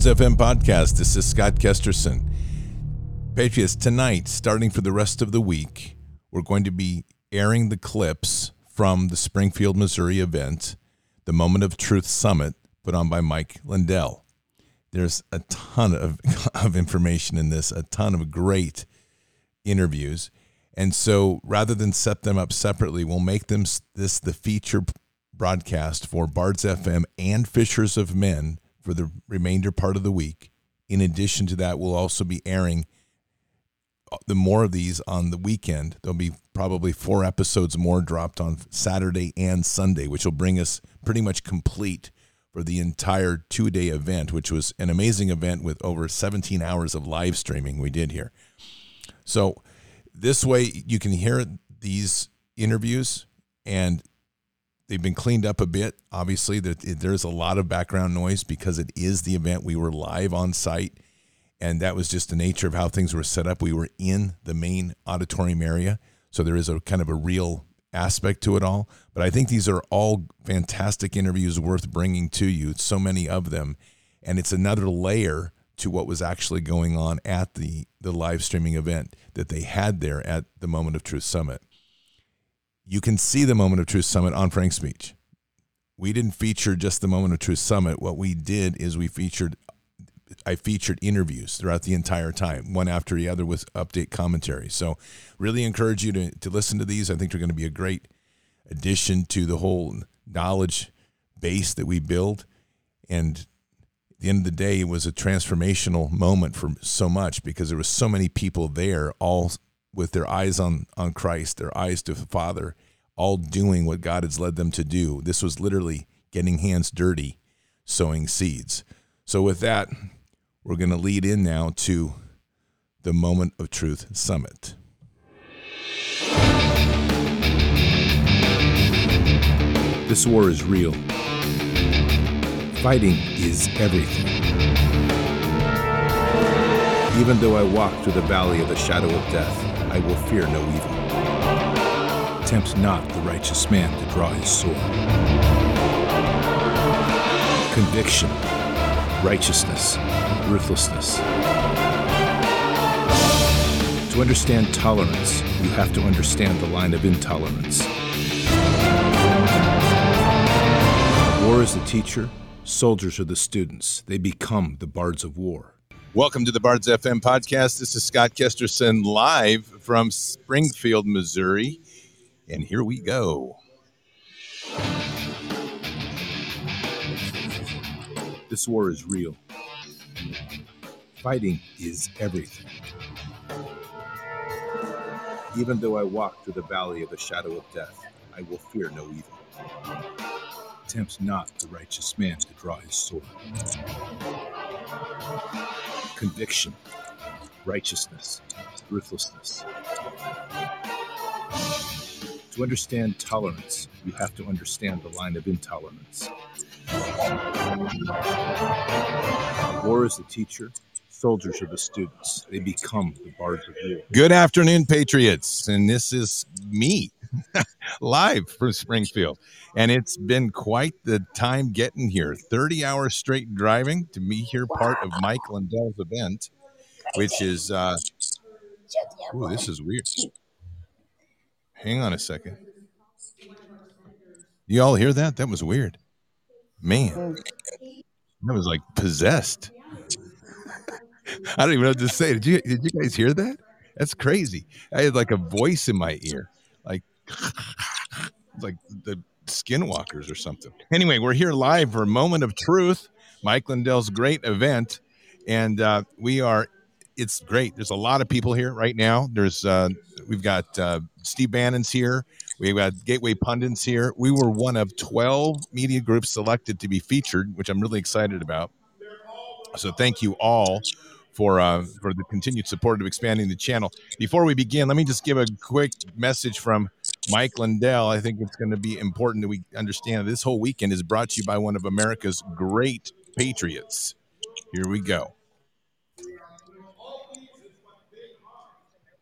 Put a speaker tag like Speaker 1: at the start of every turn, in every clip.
Speaker 1: Bards FM podcast. This is Scott Kesterson. Patriots, tonight, starting for the rest of the week, we're going to be airing the clips from the Springfield, Missouri event, the Moment of Truth Summit, put on by Mike Lindell. There's a ton of, of information in this, a ton of great interviews. And so rather than set them up separately, we'll make them this the feature broadcast for Bards FM and Fishers of Men for the remainder part of the week. In addition to that, we'll also be airing uh, the more of these on the weekend. There'll be probably four episodes more dropped on Saturday and Sunday, which will bring us pretty much complete for the entire two day event, which was an amazing event with over 17 hours of live streaming we did here. So, this way you can hear these interviews and they've been cleaned up a bit. Obviously, there's a lot of background noise because it is the event. We were live on site, and that was just the nature of how things were set up. We were in the main auditorium area, so there is a kind of a real aspect to it all. But I think these are all fantastic interviews worth bringing to you. So many of them, and it's another layer to what was actually going on at the the live streaming event that they had there at the Moment of Truth Summit you can see the Moment of Truth Summit on Frank's Speech. We didn't feature just the Moment of Truth Summit. What we did is we featured, I featured interviews throughout the entire time, one after the other with update commentary. So, really encourage you to, to listen to these. I think they're going to be a great addition to the whole knowledge base that we build. And at the end of the day, it was a transformational moment for so much because there was so many people there, all with their eyes on on Christ, their eyes to the Father, all doing what God has led them to do. This was literally getting hands dirty, sowing seeds. So with that, we're going to lead in now to the Moment of Truth Summit. This war is real. Fighting is everything. Even though I walk through the valley of the shadow of death, I will fear no evil. Tempt not the righteous man to draw his sword. Conviction, righteousness, ruthlessness. To understand tolerance, you have to understand the line of intolerance. War is the teacher, soldiers are the students. They become the bards of war. Welcome to the Bards FM podcast. This is Scott Kesterson live from Springfield, Missouri. And here we go. This war is real. Fighting is everything. Even though I walk through the valley of the shadow of death, I will fear no evil. Tempt not the righteous man to draw his sword conviction, righteousness, ruthlessness. To understand tolerance, you have to understand the line of intolerance. War is the teacher, soldiers are the students. They become the bards of war. Good afternoon, Patriots. And this is me live from Springfield. And it's been quite the time getting here 30 hours straight driving to be here, part of Mike Lindell's event, which is, uh, ooh, this is weird. Hang on a second. You all hear that? That was weird. Man, that was like possessed. I don't even know what to say. Did you did you guys hear that? That's crazy. I had like a voice in my ear, like the skinwalkers or something. Anyway, we're here live for moment of truth, Mike Lindell's great event, and uh, we are. It's great. There's a lot of people here right now. There's uh, we've got uh, Steve Bannon's here. We've got Gateway Pundits here. We were one of 12 media groups selected to be featured, which I'm really excited about. So thank you all for uh, for the continued support of expanding the channel. Before we begin, let me just give a quick message from Mike Lindell. I think it's going to be important that we understand this whole weekend is brought to you by one of America's great patriots. Here we go.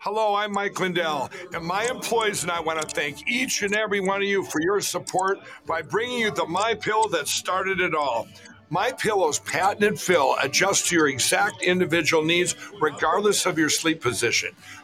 Speaker 2: Hello, I'm Mike Lindell, and my employees and I want to thank each and every one of you for your support by bringing you the My Pill that started it all. My Pillow's patented fill adjusts to your exact individual needs, regardless of your sleep position.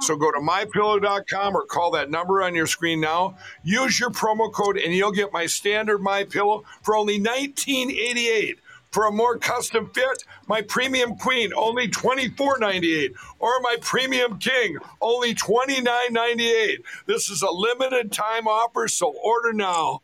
Speaker 2: So go to mypillow.com or call that number on your screen now. Use your promo code and you'll get my standard My Pillow for only 1988. For a more custom fit, my premium queen only $24.98 or my premium king only $29.98. This is a limited time offer, so order now.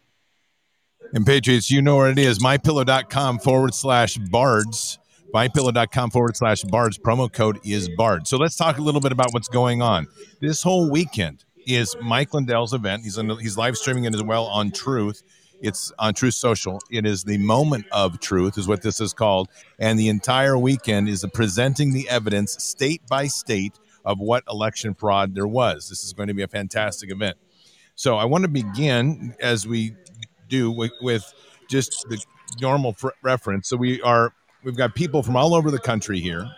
Speaker 1: And Patriots, you know where it is mypillow.com forward slash bards mypillow.com forward slash bards. Promo code is bard. So let's talk a little bit about what's going on. This whole weekend is Mike Lindell's event. He's, he's live streaming it as well on Truth. It's on Truth Social. It is the moment of truth, is what this is called. And the entire weekend is presenting the evidence state by state of what election fraud there was. This is going to be a fantastic event. So I want to begin as we do with, with just the normal reference. So we are We've got people from all over the country here.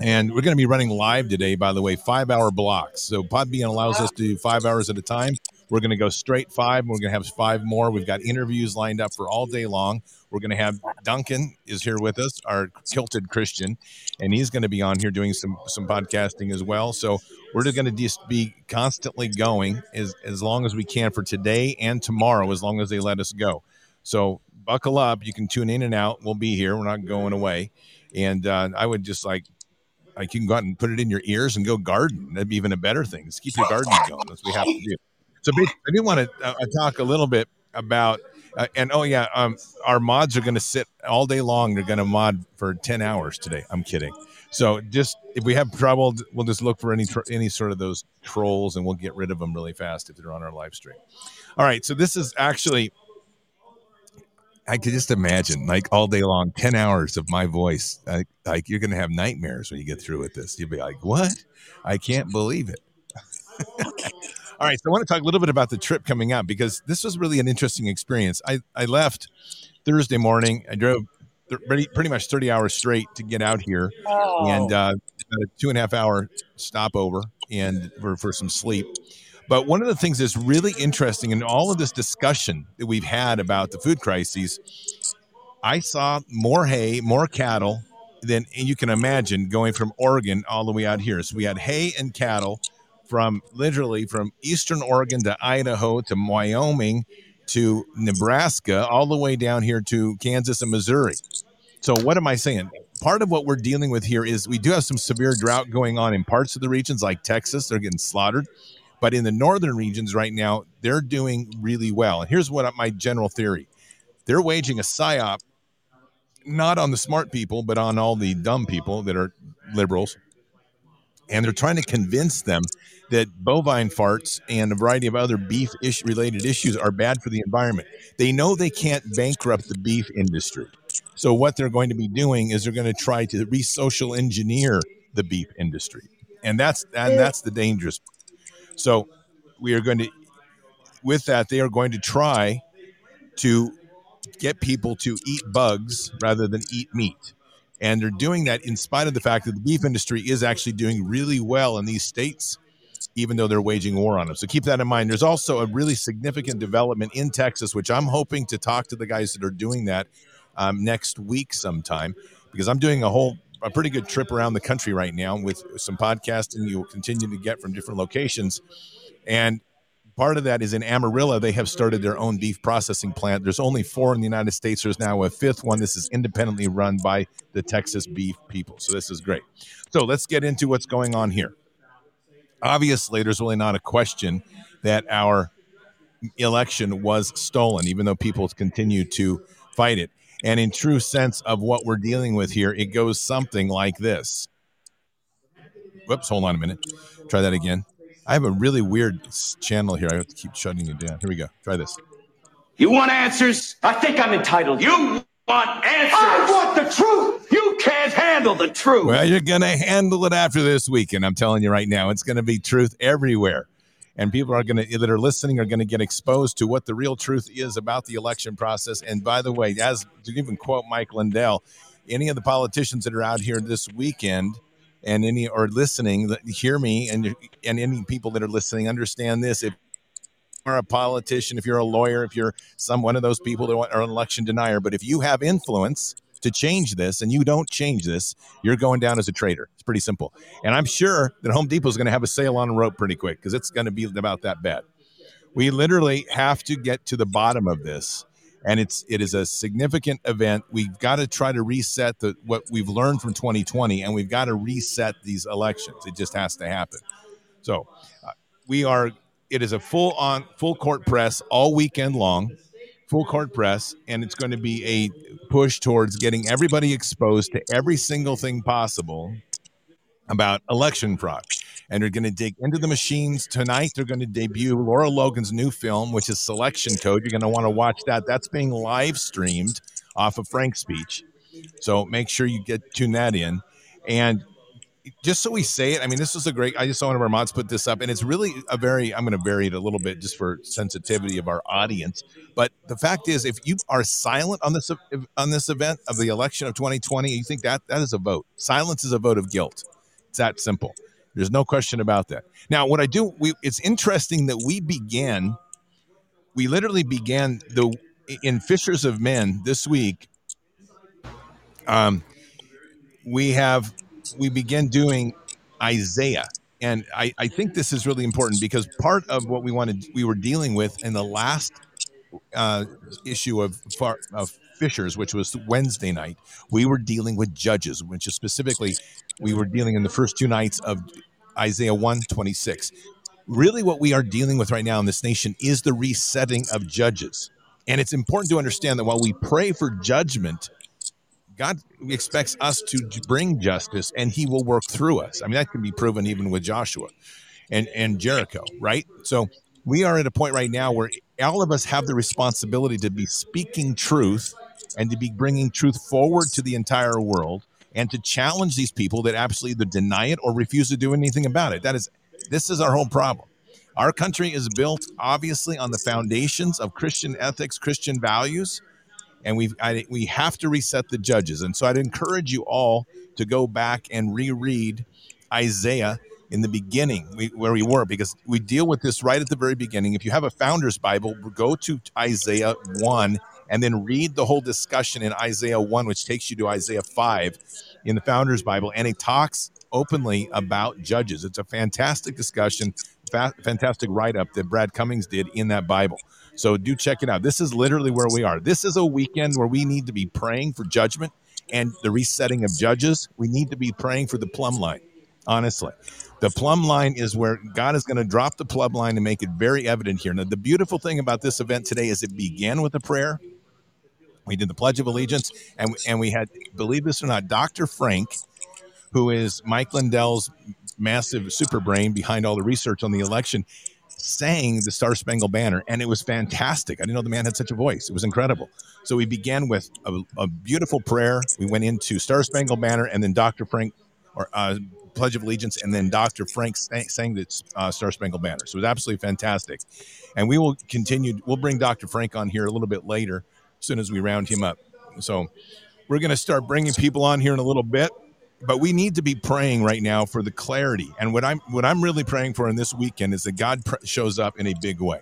Speaker 1: And we're going to be running live today, by the way, five hour blocks. So Podbean allows us to do five hours at a time. We're going to go straight five. We're going to have five more. We've got interviews lined up for all day long. We're going to have Duncan is here with us, our kilted Christian, and he's going to be on here doing some some podcasting as well. So we're just going to just be constantly going as as long as we can for today and tomorrow, as long as they let us go. So buckle up. You can tune in and out. We'll be here. We're not going away. And uh, I would just like, like you can go out and put it in your ears and go garden. That'd be even a better thing. Just keep your garden going. That's what we have to do. So I do want to uh, talk a little bit about, uh, and oh yeah, um, our mods are going to sit all day long. They're going to mod for ten hours today. I'm kidding. So just if we have trouble, we'll just look for any any sort of those trolls, and we'll get rid of them really fast if they're on our live stream. All right. So this is actually I could just imagine, like all day long, ten hours of my voice. Like, like you're gonna have nightmares when you get through with this. You'll be like, "What? I can't believe it." all right, so I want to talk a little bit about the trip coming up because this was really an interesting experience. I I left Thursday morning. I drove pretty, pretty much 30 hours straight to get out here oh. and uh, a two and a half hour stopover and for, for some sleep but one of the things that's really interesting in all of this discussion that we've had about the food crises, I saw more hay, more cattle than you can imagine going from Oregon all the way out here. So we had hay and cattle from literally from eastern Oregon to Idaho to Wyoming to Nebraska, all the way down here to Kansas and Missouri. So, what am I saying? Part of what we're dealing with here is we do have some severe drought going on in parts of the regions like Texas. They're getting slaughtered. But in the northern regions right now, they're doing really well. And here's what my general theory they're waging a psyop, not on the smart people, but on all the dumb people that are liberals. And they're trying to convince them that bovine farts and a variety of other beef related issues are bad for the environment. They know they can't bankrupt the beef industry. So, what they're going to be doing is they're going to try to re social engineer the beef industry. And that's and that's the dangerous so we are going to, with that, they are going to try to get people to eat bugs rather than eat meat. And they're doing that in spite of the fact that the beef industry is actually doing really well in these states, even though they're waging war on them. So keep that in mind. There's also a really significant development in Texas, which I'm hoping to talk to the guys that are doing that um, next week sometime, because I'm doing a whole a pretty good trip around the country right now with some podcasting you will continue to get from different locations. And part of that is in Amarillo, they have started their own beef processing plant. There's only four in the United States. There's now a fifth one. This is independently run by the Texas beef people. So this is great. So let's get into what's going on here. Obviously, there's really not a question that our election was stolen, even though people continue to fight it. And in true sense of what we're dealing with here, it goes something like this. Whoops, hold on a minute. Try that again. I have a really weird channel here. I have to keep shutting it down. Here we go. Try this.
Speaker 3: You want answers? I think I'm entitled. You want answers. I want the truth. You can't handle the truth.
Speaker 1: Well, you're going to handle it after this weekend. I'm telling you right now, it's going to be truth everywhere. And people are going to, that are listening, are going to get exposed to what the real truth is about the election process. And by the way, as to even quote Mike Lindell, any of the politicians that are out here this weekend and any or listening, hear me, and and any people that are listening understand this. If are a politician, if you're a lawyer, if you're some one of those people that are an election denier, but if you have influence to change this and you don't change this, you're going down as a traitor. It's pretty simple. And I'm sure that Home Depot is going to have a sale on a rope pretty quick because it's going to be about that bad. We literally have to get to the bottom of this. And it's it is a significant event. We've got to try to reset the what we've learned from 2020, and we've got to reset these elections. It just has to happen. So uh, we are it is a full on full court press all weekend long, full court press, and it's going to be a push towards getting everybody exposed to every single thing possible about election fraud. And they're going to dig into the machines tonight. They're going to debut Lara Logan's new film, which is Selection Code. You're going to want to watch that. That's being live streamed off of Frank's speech. So make sure you get tune that in. And just so we say it, I mean, this is a great. I just saw one of our mods put this up, and it's really a very. I'm going to vary it a little bit just for sensitivity of our audience. But the fact is, if you are silent on this on this event of the election of 2020, you think that that is a vote. Silence is a vote of guilt. It's that simple. There's no question about that. Now, what I do, we, it's interesting that we began. We literally began the in Fishers of Men this week. Um, we have we begin doing Isaiah. And I, I think this is really important because part of what we wanted, we were dealing with in the last uh, issue of, far, of Fishers, which was Wednesday night, we were dealing with judges, which is specifically, we were dealing in the first two nights of Isaiah 126. Really, what we are dealing with right now in this nation is the resetting of judges. And it's important to understand that while we pray for judgment, God expects us to bring justice and he will work through us. I mean, that can be proven even with Joshua and, and Jericho, right? So we are at a point right now where all of us have the responsibility to be speaking truth and to be bringing truth forward to the entire world and to challenge these people that absolutely either deny it or refuse to do anything about it. That is, this is our whole problem. Our country is built obviously on the foundations of Christian ethics, Christian values and we we have to reset the judges. And so I'd encourage you all to go back and reread Isaiah in the beginning we, where we were because we deal with this right at the very beginning. If you have a founder's Bible, go to Isaiah 1 and then read the whole discussion in Isaiah 1, which takes you to Isaiah 5 in the founder's Bible. And it talks openly about judges. It's a fantastic discussion, fa- fantastic write up that Brad Cummings did in that Bible. So do check it out. This is literally where we are. This is a weekend where we need to be praying for judgment and the resetting of judges. We need to be praying for the plumb line, honestly. The plumb line is where God is going to drop the plumb line and make it very evident here. Now, the beautiful thing about this event today is it began with a prayer. We did the Pledge of Allegiance, and, and we had, believe this or not, Dr. Frank, who is Mike Lindell's massive super brain behind all the research on the election sang the Star Spangled Banner, and it was fantastic. I didn't know the man had such a voice. It was incredible. So we began with a, a beautiful prayer. We went into Star Spangled Banner, and then Dr. Frank, or uh, Pledge of Allegiance, and then Dr. Frank sang, sang the uh, Star Spangled Banner. So it was absolutely fantastic. And we will continue. We'll bring Dr. Frank on here a little bit later, as soon as we round him up. So we're going to start bringing people on here in a little bit but we need to be praying right now for the clarity. And what I'm what I'm really praying for in this weekend is that God pr- shows up in a big way.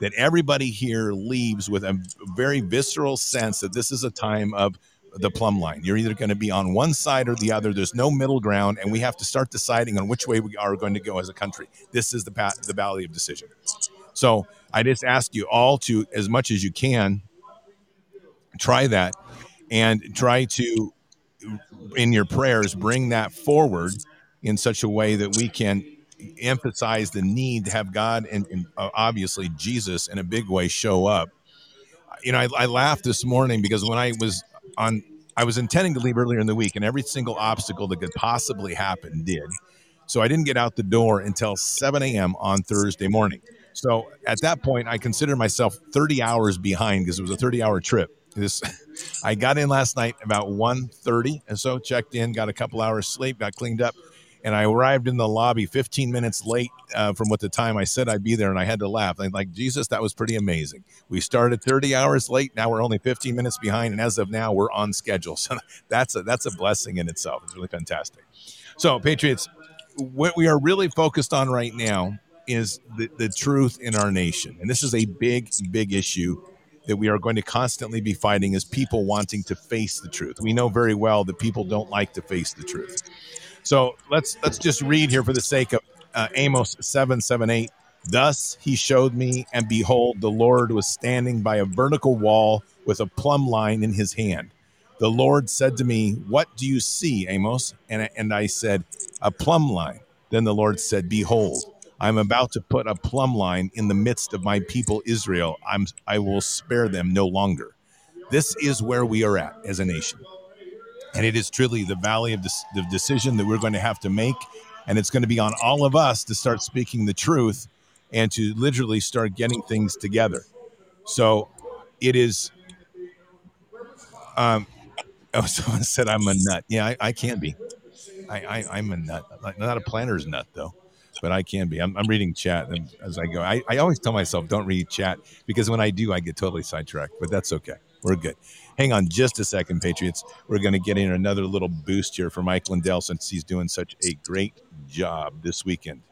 Speaker 1: That everybody here leaves with a very visceral sense that this is a time of the plumb line. You're either going to be on one side or the other. There's no middle ground, and we have to start deciding on which way we are going to go as a country. This is the path, the valley of decision. So I just ask you all to, as much as you can, try that and try to in your prayers bring that forward in such a way that we can emphasize the need to have God and, and uh, obviously Jesus in a big way show up. You know, I, I laughed this morning because when I was on, I was intending to leave earlier in the week, and every single obstacle that could possibly happen did. So I didn't get out the door until 7 a.m. on Thursday morning. So at that point, I consider myself 30 hours behind because it was a 30 hour trip this I got in last night about 1.30 and so checked in, got a couple hours sleep, got cleaned up, and I arrived in the lobby 15 minutes late uh, from what the time I said I'd be there, and I had to laugh. I'm like, Jesus, that was pretty amazing. We started 30 hours late. Now we're only 15 minutes behind, and as of now, we're on schedule. So that's a that's a blessing in itself. It's really fantastic. So, Patriots, what we are really focused on right now is the, the truth in our nation, and this is a big, big issue that we are going to constantly be fighting is people wanting to face the truth. We know very well that people don't like to face the truth. So let's let's just read here for the sake of uh, Amos seven seven eight. Thus he showed me, and behold, the Lord was standing by a vertical wall with a plumb line in his hand. The Lord said to me, What do you see, Amos? And, and I said, A plumb line. Then the Lord said, Behold, I'm about to put a plumb line in the midst of my people Israel. I'm I will spare them no longer. This is where we are at as a nation. And it is truly the valley of the decision that we're going to have to make. And it's going to be on all of us to start speaking the truth and to literally start getting things together. So it is. Um, oh, someone said I'm a nut. Yeah, I, I can be. I, I, am a nut. Not a Planters nut, though but I can be. I'm, I'm reading chat as I go. I, I always tell myself, don't read chat because when I do, I get totally sidetracked, but that's okay. We're good. Hang on just a second, Patriots. We're going to get in another little boost here for Mike Lindell since he's doing such a great job this weekend.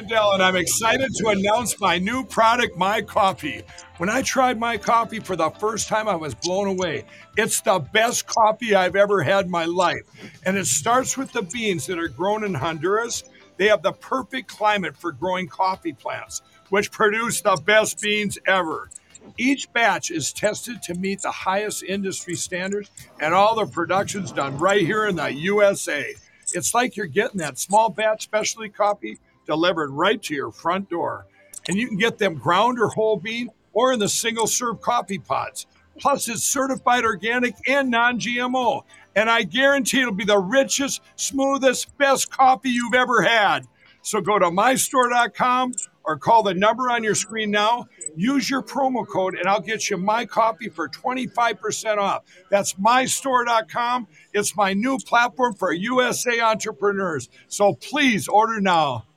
Speaker 2: And I'm excited to announce my new product, My Coffee. When I tried My Coffee for the first time, I was blown away. It's the best coffee I've ever had in my life. And it starts with the beans that are grown in Honduras. They have the perfect climate for growing coffee plants, which produce the best beans ever. Each batch is tested to meet the highest industry standards, and all the production's done right here in the USA. It's like you're getting that small batch specialty coffee delivered right to your front door. And you can get them ground or whole bean or in the single serve coffee pods. Plus, it's certified organic and non GMO. And I guarantee it'll be the richest, smoothest, best coffee you've ever had. So go to mystore.com or call the number on your screen now. Use your promo code and I'll get you my coffee for 25% off. That's mystore.com. It's my new platform for USA entrepreneurs. So please order now.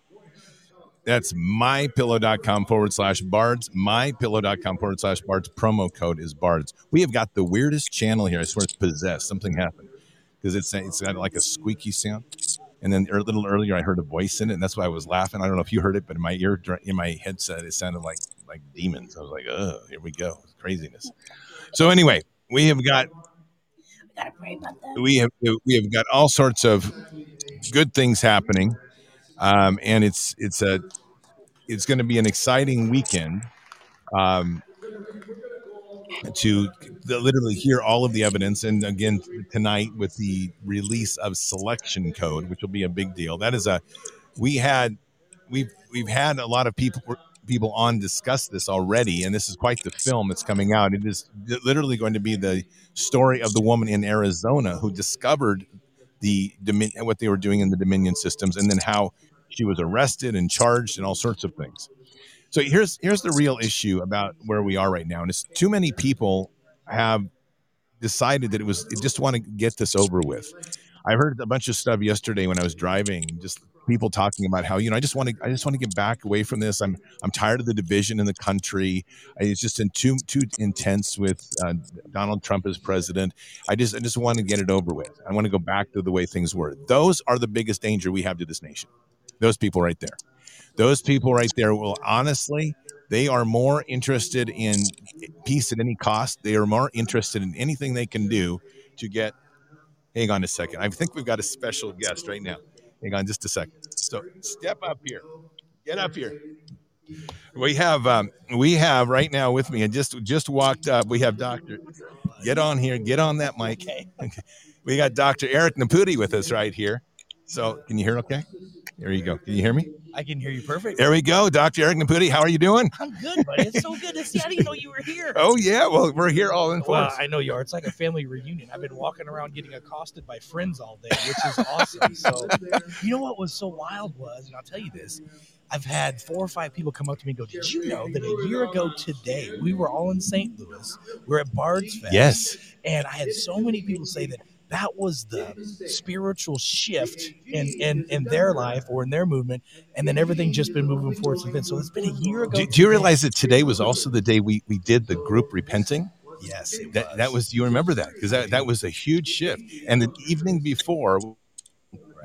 Speaker 1: That's mypillow.com forward slash bards. Mypillow.com forward slash bards. Promo code is bards. We have got the weirdest channel here. I swear it's possessed. Something happened because it's, it's got like a squeaky sound. And then a little earlier, I heard a voice in it, and that's why I was laughing. I don't know if you heard it, but in my ear, in my headset, it sounded like like demons. I was like, "Oh, here we go, craziness." So anyway, we have got we have we have got all sorts of good things happening um, and it's it's a it's going to be an exciting weekend um, to literally hear all of the evidence. And again, tonight with the release of selection code, which will be a big deal. That is a we had we've we've had a lot of people people on discuss this already, and this is quite the film that's coming out. It is literally going to be the story of the woman in Arizona who discovered the what they were doing in the Dominion systems, and then how she was arrested and charged and all sorts of things. So here's here's the real issue about where we are right now, and it's too many people have decided that it was just want to get this over with. I heard a bunch of stuff yesterday when I was driving, just people talking about how you know I just want to I just want to get back away from this. I'm I'm tired of the division in the country. It's just in too too intense with uh, Donald Trump as president. I just I just want to get it over with. I want to go back to the way things were. Those are the biggest danger we have to this nation. Those people right there. Those people right there will honestly, they are more interested in peace at any cost. They are more interested in anything they can do to get. Hang on a second. I think we've got a special guest right now. Hang on just a second. So step up here. Get up here. We have um, we have right now with me and just just walked up. We have Doctor. Get on here. Get on that mic. Okay. We got Dr. Eric Nepute with us right here. So can you hear okay? There you go. Can you hear me?
Speaker 4: I can hear you perfect.
Speaker 1: There we go, Dr. Eric Nepute. How are you doing?
Speaker 4: I'm good, buddy. It's so good to see. I didn't know you were here.
Speaker 1: Oh yeah, well we're here all in
Speaker 4: Well,
Speaker 1: force.
Speaker 4: I know you are. It's like a family reunion. I've been walking around getting accosted by friends all day, which is awesome. So, you know what was so wild was, and I'll tell you this. I've had four or five people come up to me and go, Did you know that a year ago today, we were all in St. Louis? We're at Bard's Fest.
Speaker 1: yes.
Speaker 4: And I had so many people say that that was the spiritual shift in, in, in their life or in their movement. And then everything just been moving forward since then. So it's been a year ago.
Speaker 1: Do, do you realize that today was also the day we, we did the group repenting?
Speaker 4: Yes. it
Speaker 1: That that was you remember that because that, that was a huge shift. And the evening before,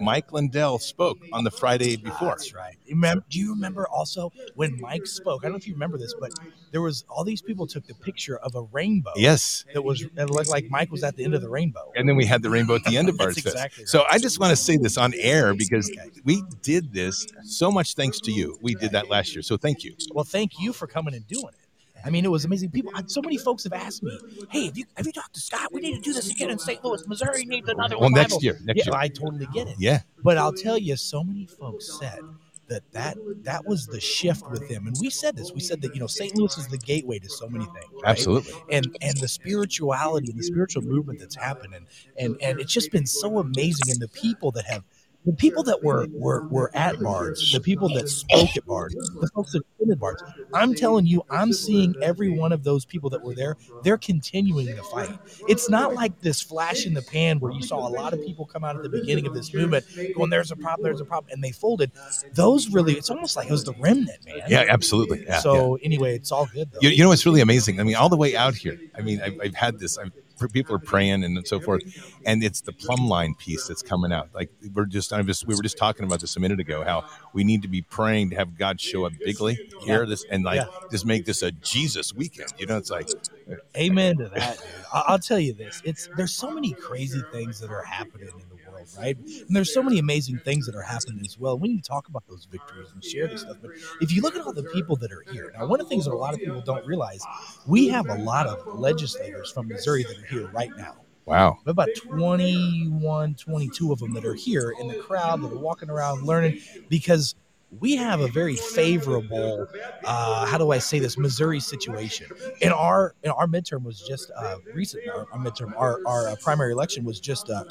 Speaker 1: Mike Lindell spoke on the Friday before.
Speaker 4: That's right. Remember, do you remember also when Mike spoke? I don't know if you remember this, but there was all these people took the picture of a rainbow.
Speaker 1: Yes.
Speaker 4: That was it looked like Mike was at the end of the rainbow.
Speaker 1: And then we had the rainbow at the end of Fest.
Speaker 4: exactly right.
Speaker 1: So I just want to say this on air because we did this so much thanks to you. We did that last year. So thank you.
Speaker 4: Well, thank you for coming and doing it. I mean, it was amazing. People, so many folks have asked me, "Hey, have you have you talked to Scott? We need to do this again in St. Louis, Missouri. Needs another
Speaker 1: Well,
Speaker 4: one."
Speaker 1: next year. Next
Speaker 4: yeah,
Speaker 1: year.
Speaker 4: I totally get it.
Speaker 1: Yeah.
Speaker 4: But I'll tell you, so many folks said that that that was the shift with them, and we said this. We said that you know St. Louis is the gateway to so many things. right?
Speaker 1: Absolutely.
Speaker 4: And and the spirituality and the spiritual movement that's happening, and and it's just been so amazing. And the people that have. The people that were, were were at Bards, the people that spoke at Bards, the folks that attended Bards. I'm telling you, I'm seeing every one of those people that were there. They're continuing the fight. It's not like this flash in the pan where you saw a lot of people come out at the beginning of this movement going, "There's a problem, there's a problem," and they folded. Those really, it's almost like it was the remnant, man.
Speaker 1: Yeah, absolutely. Yeah, yeah.
Speaker 4: so anyway, it's all good though.
Speaker 1: You, you know what's really amazing? I mean, all the way out here. I mean, I've, I've had this. I've, people are praying and so forth, and it's the plumb line piece that's coming out. Like we're just, I'm just, we were just talking about this a minute ago. How we need to be praying to have God show up bigly here, this and like
Speaker 4: Yeah.
Speaker 1: just make this a Jesus weekend. You know, it's like
Speaker 4: Amen to that. I- I'll tell you this: it's there's so many crazy things that are happening in the world, right? And there's so many amazing things that are happening as well. We need to talk about those victories and share this stuff. But if you look at all the people that are here now, one of the things that a lot of people don't realize, we have a lot of legislators from Missouri that are here right now.
Speaker 1: wow.
Speaker 4: About 21, 22 of them that are here in the crowd that are walking around learning because we have a very favorable, uh, how do I say this, Missouri situation. In our in our midterm was just uh, recent. Our, our midterm, our our uh, primary election was just uh,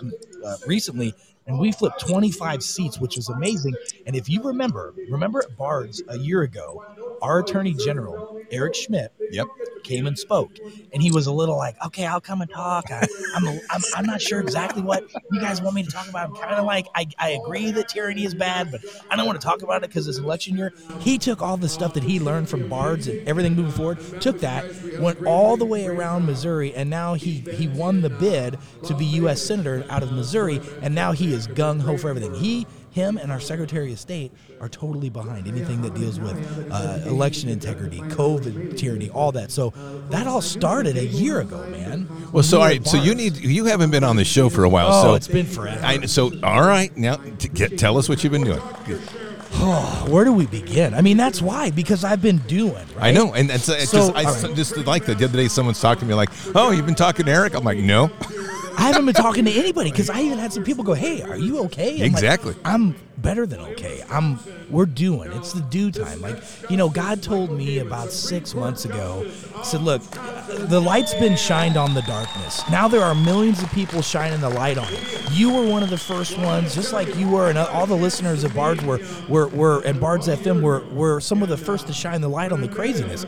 Speaker 4: uh, recently, and we flipped 25 seats, which was amazing. And if you remember, remember at Bards a year ago, our Attorney General Eric Schmitt
Speaker 1: Yep.
Speaker 4: came and spoke, and he was a little like, "Okay, I'll come and talk. I, I'm, a, I'm I'm not sure exactly what you guys want me to talk about. I'm kind of like I, I agree that tyranny is bad, but I don't want to talk about it because it's election year." He took all the stuff that he learned from Bards and everything moving forward, took that, went all the way around Missouri, and now he he won the bid to be U.S. senator out of Missouri, and now he is gung ho for everything. He him and our Secretary of State are totally behind anything that deals with uh, election integrity, COVID tyranny, all that. So that all started a year ago, man.
Speaker 1: Well, so all. So you need you haven't been on the show for a while.
Speaker 4: Oh,
Speaker 1: so
Speaker 4: it's been forever.
Speaker 1: I, so all right. Now get, tell us what you've been doing.
Speaker 4: Oh, where do we begin? I mean, that's why because I've been doing. Right?
Speaker 1: I know, and it's,
Speaker 4: So,
Speaker 1: just I
Speaker 4: right.
Speaker 1: just like that the other day. Someone's talking to me like, "Oh, you've been talking to Eric." I'm like, "No."
Speaker 4: I haven't been talking to anybody because I even had some people go, "Hey, are you okay?" I'm like,
Speaker 1: Exactly.
Speaker 4: I'm better than okay. I'm. We're doing. It's the due time. Like you know, God told me about six months ago. Said, "Look, the light's been shined on the darkness. Now there are millions of people shining the light on it. You were one of the first ones, just like you were, and all the listeners of Bards were, were, were and Bards FM were, were some of the first to shine the light on the craziness.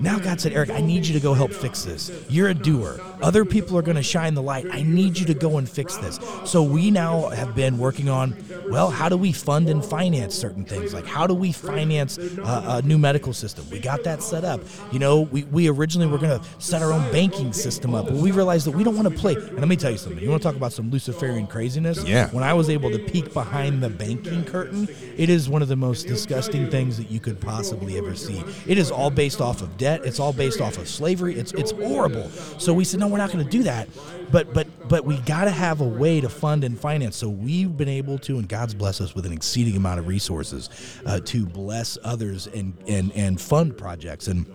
Speaker 4: Now God said, Eric, I need you to go help fix this. You're a doer. Other people are going to shine the light. I need you to go and fix this. So we now have been working on, well, how do we fund and finance certain things? Like how do we finance uh, a new medical system? We got that set up. You know, we, we originally were going to set our own banking system up, but we realized that we don't want to play. And let me tell you something. You want to talk about some Luciferian craziness?
Speaker 1: Yeah.
Speaker 4: When I was able to peek behind the banking curtain, it is one of the most disgusting things that you could possibly ever see. It is all based off of debt. It's all based off of slavery. It's it's horrible. So we said, no, we're not going to do that. But but but we got to have a way to fund and finance. So we've been able to, and God's blessed us with an exceeding amount of resources uh, to bless others and and and fund projects and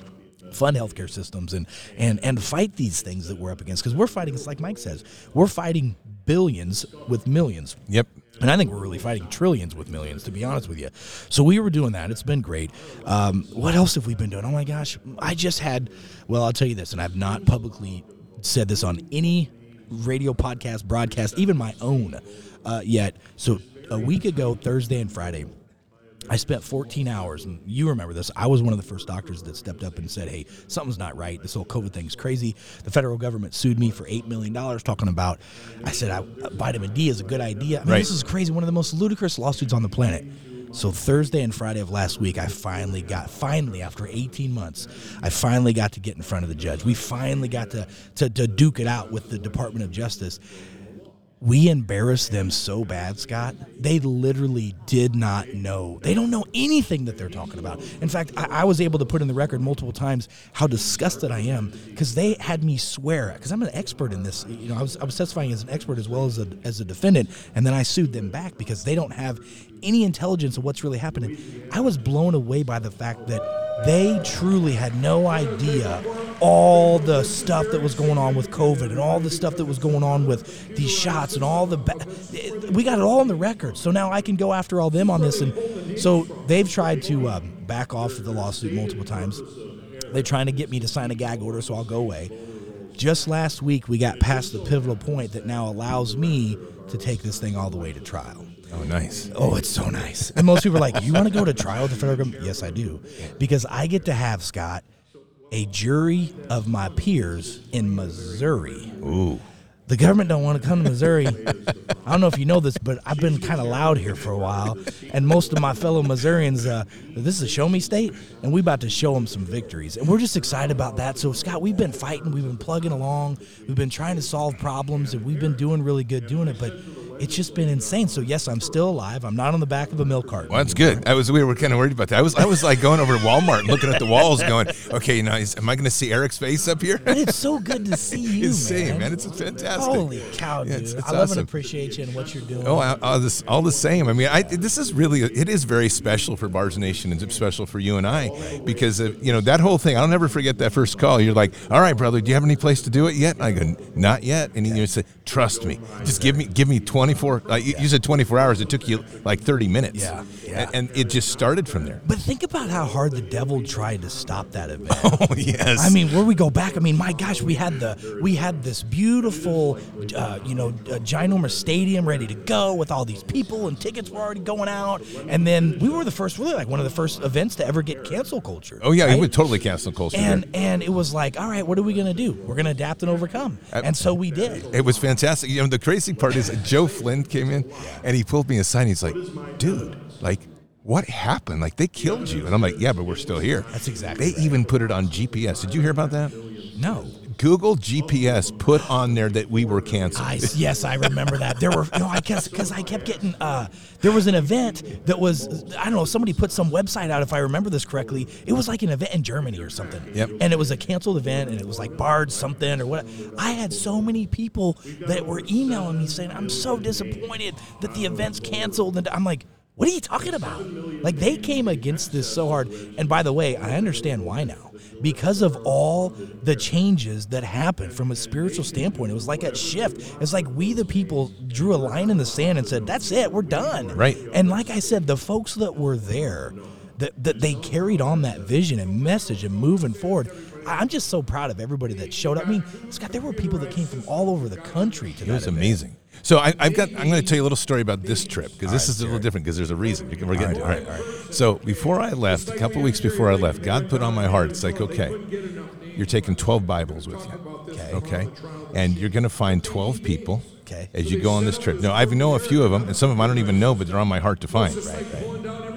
Speaker 4: fund healthcare systems and and and fight these things that we're up against because we're fighting it's like mike says we're fighting billions with millions
Speaker 1: Yep.
Speaker 4: And I think we're really fighting trillions with millions, to be honest with you. So we were doing that. It's been great. Um, what else have we been doing? Oh my gosh. I just had, well, I'll tell you this, and I've not publicly said this on any radio podcast, broadcast, even my own uh, yet. So a week ago, Thursday and Friday, I spent 14 hours, and you remember this. I was one of the first doctors that stepped up and said, "Hey, something's not right. This whole COVID thing's crazy." The federal government sued me for eight million dollars, talking about. I said, I, "Vitamin D is a good idea." I mean,
Speaker 1: Right.
Speaker 4: this is crazy. One of the most ludicrous lawsuits on the planet. So Thursday and Friday of last week, I finally got, finally after 18 months, I finally got to get in front of the judge. We finally got to to, to duke it out with the Department of Justice we embarrassed them so bad, Scott. They literally did not know. They don't know anything that they're talking about. In fact, I, I was able to put in the record multiple times how disgusted I am because they had me swear. Because I'm an expert in this. You know, I was I was testifying as an expert as well as a as a defendant, and then I sued them back because they don't have any intelligence of what's really happening. I was blown away by the fact that they truly had no idea all the stuff that was going on with COVID and all the stuff that was going on with these shots and all the. Ba- we got it all on the record, so now I can go after all them on this. And so they've tried to um, back off of the lawsuit multiple times. They're trying to get me to sign a gag order so I'll go away. Just last week, we got past the pivotal point that now allows me to take this thing all the way to trial.
Speaker 1: Oh, nice.
Speaker 4: Oh, it's so nice. And most people are like, "You want to go to trial with the federal government?" Yes, I do, because I get to have Scott a jury of my peers in Missouri.
Speaker 1: Ooh.
Speaker 4: The government don't want to come to Missouri. I don't know if you know this, but I've been kind of loud here for a while, and most of my fellow Missourians, uh, this is a show me state, and we about to show them some victories, and we're just excited about that. So, Scott, we've been fighting, we've been plugging along, we've been trying to solve problems, and we've been doing really good doing it, but. It's just been insane. So yes, I'm still alive. I'm not on the back of a milk carton.
Speaker 1: Well, that's good. I was we were kind of worried about that. I was I was like going over to Walmart and looking at the walls, going, okay, now is, am I going to see Eric's face up here?
Speaker 4: But it's so good to see you,
Speaker 1: Insane,
Speaker 4: man.
Speaker 1: man. It's fantastic.
Speaker 4: Holy cow, dude!
Speaker 1: Yeah, it's- it's
Speaker 4: I love
Speaker 1: awesome.
Speaker 4: and appreciate you and what you're doing.
Speaker 1: Oh, all, all this, all the same. I mean, I, this is really, it is very special for Bards Nation and it's special for you and I because, of, you know, that whole thing, I'll never forget that first call. You're like, all right, brother, do you have any place to do it yet? And I go, not yet. And you say, trust me, just give me, give me 24, like you you said 24 hours. It took you like 30 minutes.
Speaker 4: Yeah, yeah.
Speaker 1: And, and it just started from there.
Speaker 4: But think about how hard the devil tried to stop that event.
Speaker 1: Oh, yes.
Speaker 4: I mean, where we go back, I mean, my gosh, we had the we had this beautiful, uh, you know, uh, ginormous stadium ready to go with all these people, and tickets were already going out. And then we were the first, really like one of the first events to ever get cancel culture.
Speaker 1: oh, yeah,
Speaker 4: right?
Speaker 1: it would totally cancel culture.
Speaker 4: and and it was like, all right, what are we gonna do? We're gonna adapt and overcome, and so we did.
Speaker 1: It was fantastic. You know, the crazy part is Joe Flynn came in and he pulled me aside. And he's like, dude, like, what happened? Like, they killed you. And I'm like, yeah, but we're still here.
Speaker 4: That's exactly
Speaker 1: They
Speaker 4: right.
Speaker 1: even put it on GPS. Did you hear about that?
Speaker 4: No.
Speaker 1: Google GPS put on there that we were canceled.
Speaker 4: I, yes, I remember that. There were no, I guess because I kept getting. Uh, there was an event that was I don't know. Somebody put some website out if I remember this correctly. It was like an event in Germany or something.
Speaker 1: Yep.
Speaker 4: And it was a canceled event, and it was like Bard something or what. I had so many people that were emailing me saying, "I'm so disappointed that the event's canceled," and I'm like. What are you talking about? Like they came against this so hard. And by the way, I understand why now. Because of all the changes that happened from a spiritual standpoint. It was like a shift. It's like we the people drew a line in the sand and said, That's it, we're done.
Speaker 1: Right.
Speaker 4: And like I said, the folks that were there, that, that they carried on that vision and message and moving forward. I'm just so proud of everybody that showed up. I mean, Scott, there were people that came from all over the country to
Speaker 1: It was
Speaker 4: event.
Speaker 1: amazing. So I, I've got. I'm going to tell you a little story about this trip because this is a little different because there's a reason. You can- We're getting to it. All right. So before I left, a couple weeks before I left, God put on my heart. It's like, okay, you're taking 12 Bibles with you.
Speaker 4: Okay.
Speaker 1: Okay. And you're going to find 12 people.
Speaker 4: Okay.
Speaker 1: As you go on this trip. Now I know a few of them, and some of them I don't even know, but they're on my heart to find.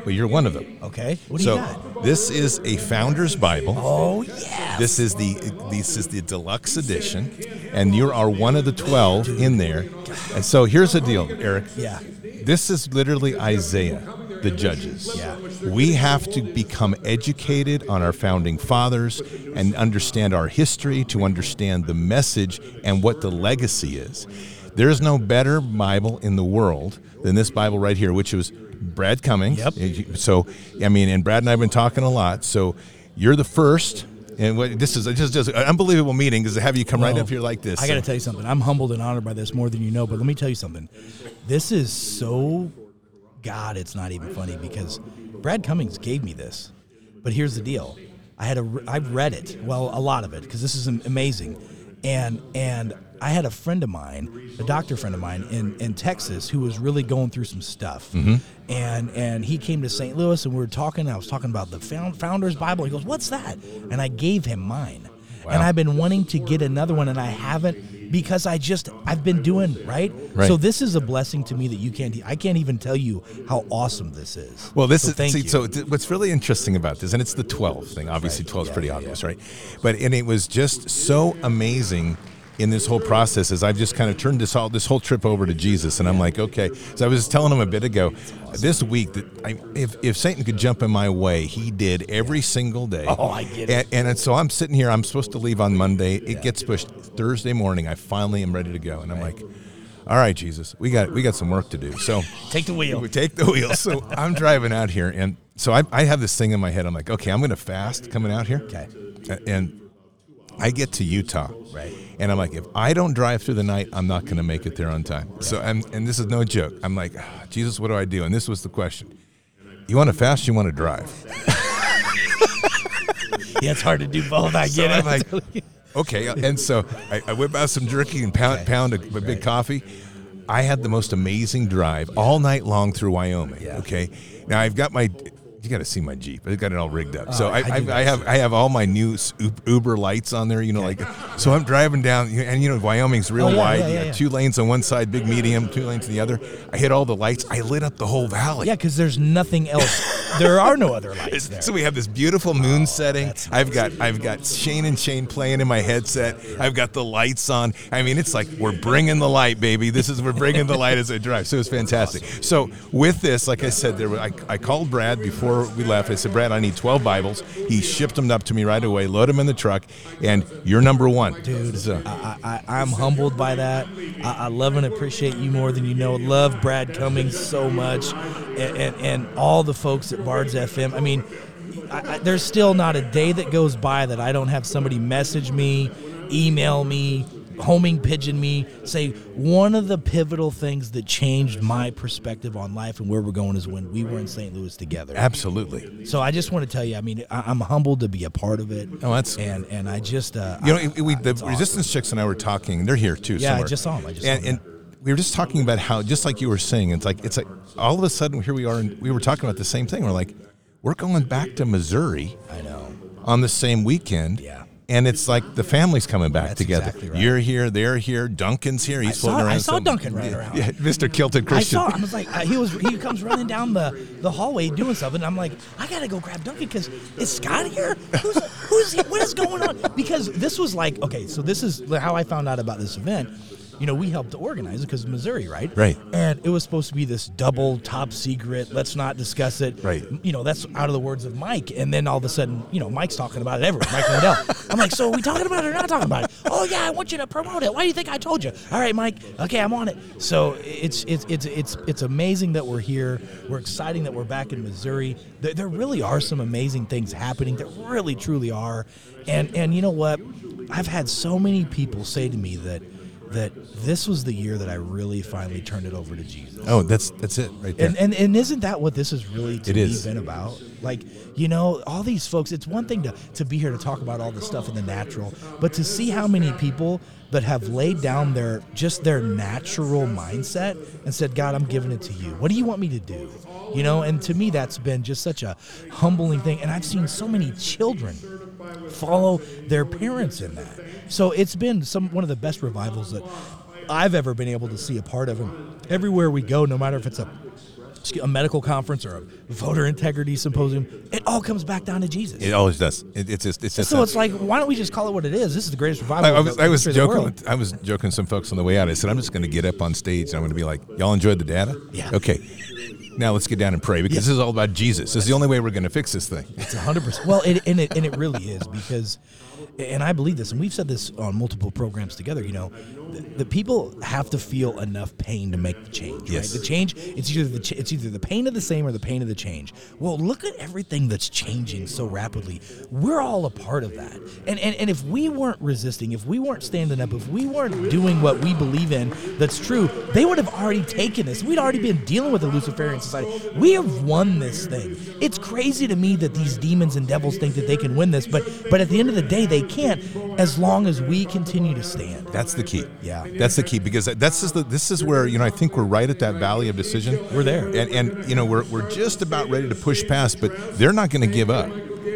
Speaker 1: But you're one of them.
Speaker 4: Okay. What do
Speaker 1: so
Speaker 4: you got?
Speaker 1: this is a Founder's Bible.
Speaker 4: Oh, yeah.
Speaker 1: This is the this is the deluxe edition, and you are one of the twelve in there. And so here's the deal, Eric.
Speaker 4: Yeah.
Speaker 1: This is literally Isaiah, the judges.
Speaker 4: Yeah.
Speaker 1: We have to become educated on our founding fathers and understand our history to understand the message and what the legacy is. There's no better Bible in the world than this Bible right here, which was Brad Cummings.
Speaker 4: Yep.
Speaker 1: So, I mean, and Brad and I have been talking a lot. So, you're the first And what this is just just an unbelievable meeting because to have you come right up here like this.
Speaker 4: I got to
Speaker 1: so-
Speaker 4: tell you something. I'm humbled and honored by this more than you know. But let me tell you something. This is so God. It's not even funny because Brad Cummings gave me this. But here's the deal. I had a. I've read it. Well, a lot of it because this is amazing. And and I had a friend of mine, a doctor friend of mine in, in Texas, who was really going through some stuff.
Speaker 1: Mm-hmm.
Speaker 4: And and he came to St. Louis and we were talking. I was talking about the found, Founder's Bible. He goes, "What's that?" And I gave him mine. And I've been wanting to get another one, and I haven't because I just I've been doing right.
Speaker 1: Right.
Speaker 4: So this is a blessing to me that you can't. I can't even tell you how awesome this is.
Speaker 1: Well, this
Speaker 4: So
Speaker 1: is
Speaker 4: thank
Speaker 1: see,
Speaker 4: you.
Speaker 1: so th- what's really interesting about this, and it's the 12 thing. Obviously, 12 is pretty obvious, right? But and it was just so amazing in this whole process is I've just kind of turned this all this whole trip over to Jesus, and I'm like, okay. So I was telling him a bit ago, this week that I, if if Satan could jump in my way, he did every single day.
Speaker 4: Oh, I get it.
Speaker 1: And, and so I'm sitting here. I'm supposed to leave on Monday. It gets pushed Thursday morning. I finally am ready to go, and I'm like. All right, Jesus, we got we got some work to do. So
Speaker 4: Take the wheel.
Speaker 1: we take the wheel. So I'm driving out here, and so I, I have this thing in my head. I'm like, okay, I'm going to fast coming out here.
Speaker 4: Okay.
Speaker 1: And I get to Utah.
Speaker 4: Right.
Speaker 1: And I'm like, if I don't drive through the night, I'm not going to make it there on time. So I'm, and this is no joke. I'm like, "Ah, Jesus, what do I do? And this was the question. You want to fast? You want to drive?
Speaker 4: yeah, it's hard to do both. I
Speaker 1: So
Speaker 4: get
Speaker 1: I'm
Speaker 4: it.
Speaker 1: like, okay. And so I, I whip out some jerky and pound, pound a, a big coffee. I had the most amazing drive all night long through Wyoming.
Speaker 4: Yeah.
Speaker 1: Okay. Now I've got my. You got to see my Jeep. I've got it all rigged up. so
Speaker 4: Oh,
Speaker 1: I,
Speaker 4: I
Speaker 1: I, I have I have all my new Uber lights on there. You know, like so I'm driving down, and you know Wyoming's real
Speaker 4: Oh, yeah,
Speaker 1: wide.
Speaker 4: yeah, yeah,
Speaker 1: two lanes on one side, big medium, two lanes on the other. I hit all the lights. I lit up the whole valley.
Speaker 4: yeah, because there's nothing else. there are no other lights there.
Speaker 1: So we have this beautiful moon oh, setting.
Speaker 4: Oh, that's
Speaker 1: I've got I've got Shane and Shane playing in my headset. I've got the lights on. I mean, it's like we're bringing the light, baby. This is we're bringing the light as I drive. So it's fantastic. So with this, like I said, there I, I called Brad before we left. I said, Brad, I need 12 Bibles. He shipped them up to me right away. Load them in the truck, and you're number one,
Speaker 4: Dude,
Speaker 1: So,
Speaker 4: I, I, I'm humbled by that. I, I love and appreciate you more than you know. Love Brad Cummings so much, and, and, and all the folks at Bards FM. I mean, I, I, there's still not a day that goes by that I don't have somebody message me, email me, homing pigeon me, say one of the pivotal things that changed my perspective on life and where we're going is when we were in St. Louis together.
Speaker 1: absolutely.
Speaker 4: So I just want to tell you, I mean, I, I'm humbled to be a part of it.
Speaker 1: Oh, that's-
Speaker 4: and and I just uh,
Speaker 1: You know,
Speaker 4: I-
Speaker 1: we, the
Speaker 4: it's awesome.
Speaker 1: resistance chicks and I were talking. They're here too.
Speaker 4: Yeah, I just saw them. I just
Speaker 1: and, and we were just talking about how, just like you were saying, it's like it's like all of a sudden here we are, and we were talking about the same thing. We're like, we're going back to Missouri
Speaker 4: I know.
Speaker 1: on the same weekend.
Speaker 4: Yeah.
Speaker 1: And it's like the family's coming back
Speaker 4: That's
Speaker 1: together.
Speaker 4: exactly right.
Speaker 1: You're here, they're here. Duncan's here. He's
Speaker 4: I saw-
Speaker 1: around.
Speaker 4: I saw
Speaker 1: some-
Speaker 4: Duncan running around.
Speaker 1: Yeah, Mr. Kilted Christian.
Speaker 4: I saw. I was like, he was. He comes running down the, the hallway doing something. I'm like, I gotta go grab Duncan because is Scott here? Who's who's? What is going on? Because this was like, okay, so this is how I found out about this event. You know, we helped to organize it because Missouri, right?
Speaker 1: Right.
Speaker 4: And it was supposed to be this double top secret. Let's not discuss it.
Speaker 1: Right.
Speaker 4: You know, that's out of the words of Mike. And then all of a sudden, you know, Mike's talking about it everywhere. Mike Lindell. I'm like, so are we talking about it or not talking about it? Oh yeah, I want you to promote it. Why do you think I told you? All right, Mike. Okay, I'm on it. So it's it's it's it's it's amazing that we're here. We're exciting that we're back in Missouri. There, there really are some amazing things happening. There really truly are. And and you know what? I've had so many people say to me that that this was the year that I really finally turned it over to Jesus.
Speaker 1: oh, that's that's it right there.
Speaker 4: And, and and isn't that what this is really to
Speaker 1: It
Speaker 4: me
Speaker 1: is.
Speaker 4: been about? Like, you know, all these folks, it's one thing to, to be here to talk about all the stuff in the natural, but to see how many people that have laid down their just their natural mindset and said, God, I'm giving it to you. What do you want me to do? You know, and to me that's been just such a humbling thing. And I've seen so many children follow their parents in that. So it's been some one of the best revivals that I've ever been able to see a part of. And everywhere we go, no matter if it's a a medical conference or a voter integrity symposium, it all comes back down to Jesus.
Speaker 1: it always does. It, it's just it's just
Speaker 4: so
Speaker 1: that-
Speaker 4: it's like, why don't we just call it what it is? This is the greatest revival.
Speaker 1: I, I was, I was
Speaker 4: history of the
Speaker 1: joking. With, I was joking with some folks on the way out. I said, I'm just going to get up on stage and I'm going to be like, y'all enjoyed the data?
Speaker 4: Yeah.
Speaker 1: Okay. Now let's get down and pray because
Speaker 4: Yeah.
Speaker 1: this is all about Jesus. This is the only way we're going to fix this thing.
Speaker 4: It's hundred percent. Well, it, and it and it really is because, and I believe this, and we've said this on multiple programs together. You know, the people have to feel enough pain to make the change.
Speaker 1: Yes.
Speaker 4: Right? The change it's either the ch- it's either the pain of the same or the pain of the change. Well, look at everything that's changing so rapidly. We're all a part of that. And and, and if we weren't resisting, if we weren't standing up, if we weren't doing what we believe in that's true, they would have already taken this. We'd already been dealing with the Luciferian society. We have won this thing. It's crazy to me that these demons and devils think that they can win this, but but at the end of the day they can't as long as we continue to stand.
Speaker 1: That's the key.
Speaker 4: Yeah.
Speaker 1: that's the key because that's just the, this is where you know I think we're right at that valley of decision.
Speaker 4: We're there.
Speaker 1: and and you know we're we're just about ready to push past, but they're not going to give up.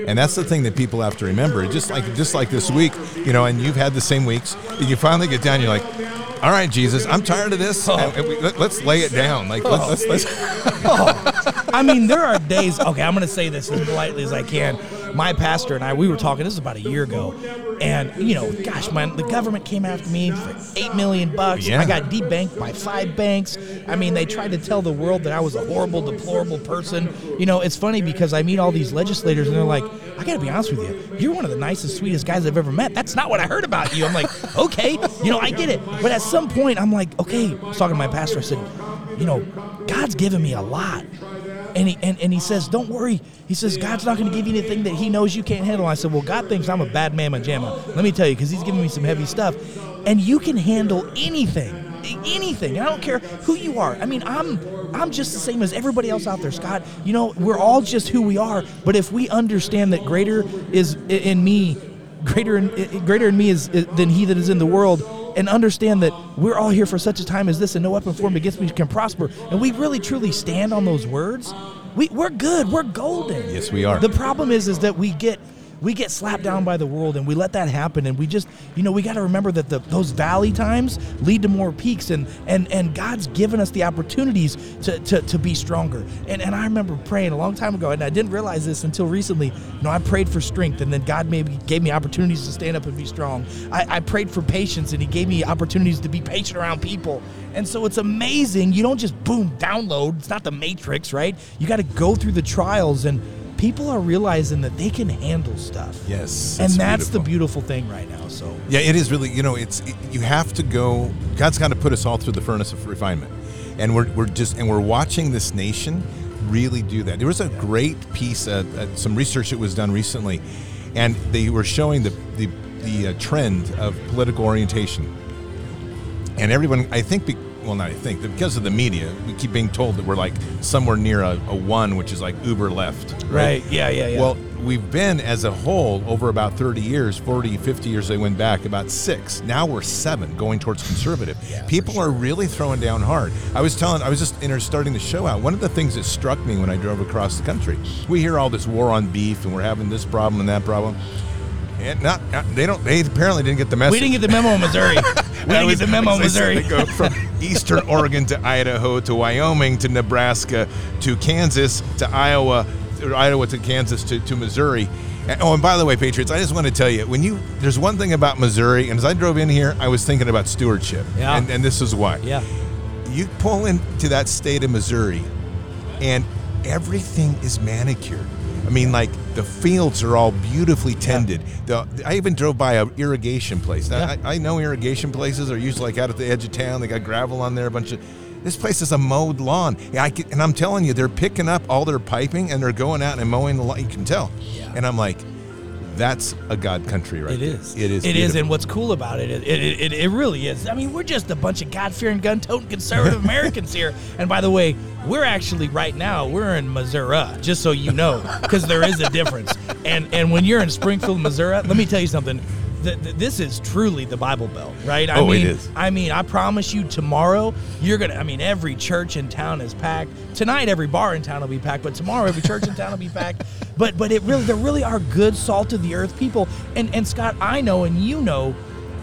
Speaker 1: And that's the thing that people have to remember. Just like just like this week, you know, and you've had the same weeks. And you finally get down, you're like, "All right, Jesus, I'm tired of this. And we, let, us lay it down. Like let's, let's, let's oh.
Speaker 4: I mean, there are days. Okay, I'm going to say this as politely as I can. My pastor and I, we were talking. This is about a year ago, and you know, gosh, man, the government came after me for eight million bucks.
Speaker 1: Yeah.
Speaker 4: I got debanked by five banks. I mean, they tried to tell the world that I was a horrible, deplorable person. You know, it's funny because I meet all these legislators, and they're like, "I got to be honest with you, you're one of the nicest, sweetest guys I've ever met." That's not what I heard about you. I'm like, okay, you know, I get it, but at some point, I'm like, okay. I was talking to my pastor. I said, you know, God's given me a lot. And he, and, and he says, Don't worry. He says, God's not going to give you anything that he knows you can't handle. I said, Well, God thinks I'm a bad mamma jamma. Let me tell you, because he's giving me some heavy stuff. And you can handle anything. Anything. I don't care who you are. I mean, I'm I'm just the same as everybody else out there, Scott. You know, we're all just who we are. But if we understand that greater is in me, greater in, greater in me is, is than he that is in the world, and understand that we're all here for such a time as this, and no weapon formed against me can prosper. And we really truly stand on those words. We, we're good. We're golden.
Speaker 1: Yes, we are.
Speaker 4: The problem is, is that we get we get slapped down by the world, and we let that happen. And we just, you know, we got to remember that the, those valley times lead to more peaks, and and and God's given us the opportunities to to, to be stronger. And and I remember praying a long time ago, and I didn't realize this until recently. You know, I prayed for strength, and then God maybe gave me opportunities to stand up and be strong. I, I prayed for patience, and He gave me opportunities to be patient around people. And so it's amazing. You don't just boom download. It's not the Matrix, right? You got to go through the trials, and people are realizing that they can handle stuff.
Speaker 1: Yes,
Speaker 4: and that's the
Speaker 1: beautiful.
Speaker 4: beautiful thing right now. So
Speaker 1: Yeah, it is really. You know, it's it, you have to go. God's got to put us all through the furnace of refinement, and we're we're just and we're watching this nation really do that. There was a great piece, uh, uh, some research that was done recently, and they were showing the the the uh, trend of political orientation, and everyone. I think. Be, well, not I think that because of the media, we keep being told that we're like somewhere near a, a one, which is like uber left.
Speaker 4: Right. Yeah, yeah, yeah.
Speaker 1: Well, we've been as a whole over about 30 years 40 50 years they went back about six now we're seven going towards conservative
Speaker 4: Yeah,
Speaker 1: people are really throwing down hard i was telling i was just inter- starting the show out one of the things that struck me when i drove across the country we hear all this war on beef and we're having this problem and that problem and not, not- they don't they apparently didn't get the message
Speaker 4: we didn't get the memo in Missouri. we
Speaker 1: that
Speaker 4: didn't
Speaker 1: was-
Speaker 4: get the memo in
Speaker 1: said
Speaker 4: Missouri.
Speaker 1: They go from eastern Oregon to Idaho to Wyoming to Nebraska to Kansas to Iowa, or Iowa to Kansas to, to Missouri. And- oh, and by the way, Patriots, I just want to tell you when you there's one thing about Missouri, and as I drove in here, I was thinking about stewardship,
Speaker 4: Yeah.
Speaker 1: and, and this is why.
Speaker 4: yeah.
Speaker 1: You pull into that state of Missouri, and everything is manicured. I mean, like the fields are all beautifully tended. The, I even drove by a irrigation place. Now,
Speaker 4: Yeah.
Speaker 1: I, I know irrigation places are usually like out at the edge of town. They got gravel on there, a bunch of. This place is a mowed lawn, yeah, I can, and I'm telling you, they're picking up all their piping and they're going out and mowing the lawn. You can tell,
Speaker 4: Yeah.
Speaker 1: and I'm like, that's a God country, right?
Speaker 4: It
Speaker 1: there.
Speaker 4: is.
Speaker 1: It is.
Speaker 4: It is.
Speaker 1: beautiful.
Speaker 4: And what's cool about it, it, it, it, it really is. I mean, we're just a bunch of God fearing, gun toting conservative Americans here. And by the way, we're actually right now we're in Missouri, just so you know, because there is a difference. And and when you're in Springfield, Missouri, let me tell you something. Th- th- this is truly the Bible Belt, right? I
Speaker 1: Oh, it
Speaker 4: mean,
Speaker 1: is.
Speaker 4: I mean, I promise you, tomorrow you're gonna. I mean, every church in town is packed. Tonight, every bar in town will be packed. But tomorrow, every church in town will be packed. But but it really, there really are good salt of the earth people. And and Scott, I know, and you know,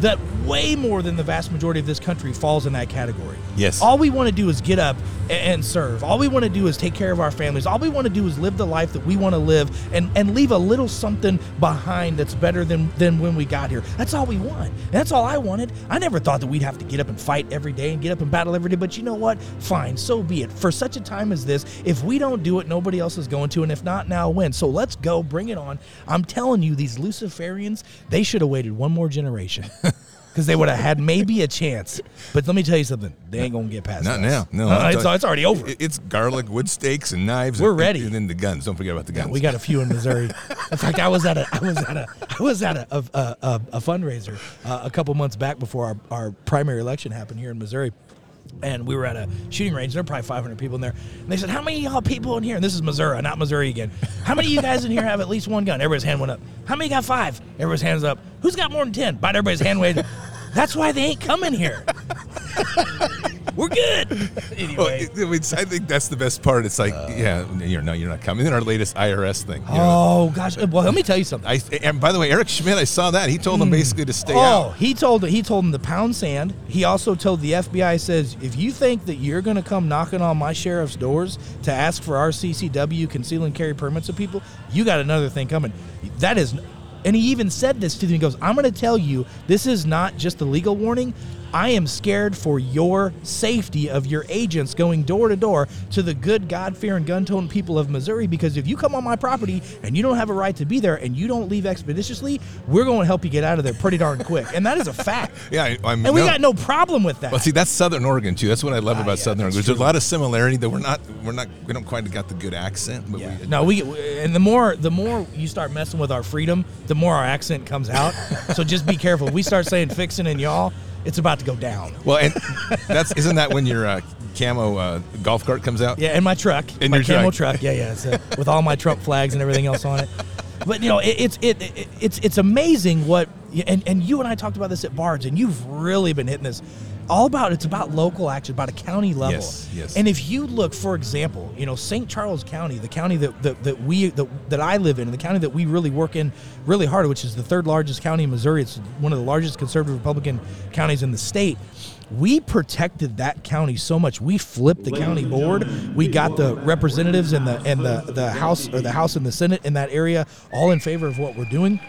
Speaker 4: that way more than the vast majority of this country falls in that category.
Speaker 1: Yes.
Speaker 4: All we want to do is get up and serve. All we want to do is take care of our families. All we want to do is live the life that we want to live and, and leave a little something behind that's better than, than when we got here. That's all we want. And that's all I wanted. I never thought that we'd have to get up and fight every day and get up and battle every day. But you know what? Fine, so be it. For such a time as this, if we don't do it, nobody else is going to. And if not, now when? So let's go, bring it on. I'm telling you, these Luciferians, they should have waited one more generation. Because they would have had maybe a chance. But let me tell you something. They ain't going to get past
Speaker 1: Not
Speaker 4: us.
Speaker 1: now. No,
Speaker 4: Uh, it's, it's already over.
Speaker 1: It's garlic, wood stakes, and knives.
Speaker 4: We're
Speaker 1: and-
Speaker 4: ready.
Speaker 1: And then the guns. Don't forget about the guns.
Speaker 4: We got a few in Missouri. In fact, I was at a I was at a I was at a a, a, a, a fundraiser uh, a couple months back before our, our primary election happened here in Missouri. And we were at a shooting range. There were probably 500 people in there. And they said, "How many of y'all people in here?" And this is Missouri, not Missouri again. How many of you guys in here have at least one gun? Everybody's hand went up. How many got five? Everybody's hands up. Who's got more than ten? But everybody's hand waved. That's why they ain't coming here. we're good.
Speaker 1: Well,
Speaker 4: Anyway.
Speaker 1: it- I, think that's the best part. It's like, uh. yeah, you're no, you're not coming. Then our latest IRS thing. you know.
Speaker 4: Oh gosh. Uh, well, let me tell you something.
Speaker 1: I, and by the way, Eric Schmitt, I saw that. He told them hmm. basically to stay
Speaker 4: Oh,
Speaker 1: out.
Speaker 4: he told he told him to pound sand. He also told the FBI says if you think that you're going to come knocking on my sheriff's doors to ask for our CCW conceal and carry permits of people, you got another thing coming. That is, and he even said this to them. He goes, "I'm going to tell you this is not just a legal warning." I am scared for your safety of your agents going door to door to the good God fearing gun toting people of Missouri because if you come on my property and you don't have a right to be there and you don't leave expeditiously, we're going to help you get out of there pretty darn quick. And that is a fact.
Speaker 1: Yeah, I,
Speaker 4: And we
Speaker 1: no.
Speaker 4: got no problem with that.
Speaker 1: Well, see, that's Southern Oregon too. That's what I love
Speaker 4: Ah,
Speaker 1: about
Speaker 4: yeah,
Speaker 1: Southern Oregon. There's a lot of similarity that we're not, we're not, we don't quite got the good accent, but
Speaker 4: Yeah.
Speaker 1: we.
Speaker 4: No, we and the more the more you start messing with our freedom, the more our accent comes out. so just be careful. We start saying fixing and y'all, it's about to go down.
Speaker 1: Well, and that's isn't that when your uh, camo uh, golf cart comes out?
Speaker 4: Yeah, in my truck,
Speaker 1: In
Speaker 4: my
Speaker 1: your
Speaker 4: camel
Speaker 1: truck.
Speaker 4: truck. Yeah, yeah, uh, with all my Trump flags and everything else on it. But you know, it, it's it, it it's it's amazing what and and you and I talked about this at Bards, and you've really been hitting this. All about it's about local action, about a county level.
Speaker 1: Yes, yes.
Speaker 4: And if you look, for example, you know St. Charles County, the county that that, that we that, that I live in, the county that we really work in really hard, which is the third largest county in Missouri. It's one of the largest conservative Republican counties in the state. We protected that county so much. We flipped the county board. We got the representatives and the and the, the House or the House and the Senate in that area all in favor of what we're doing.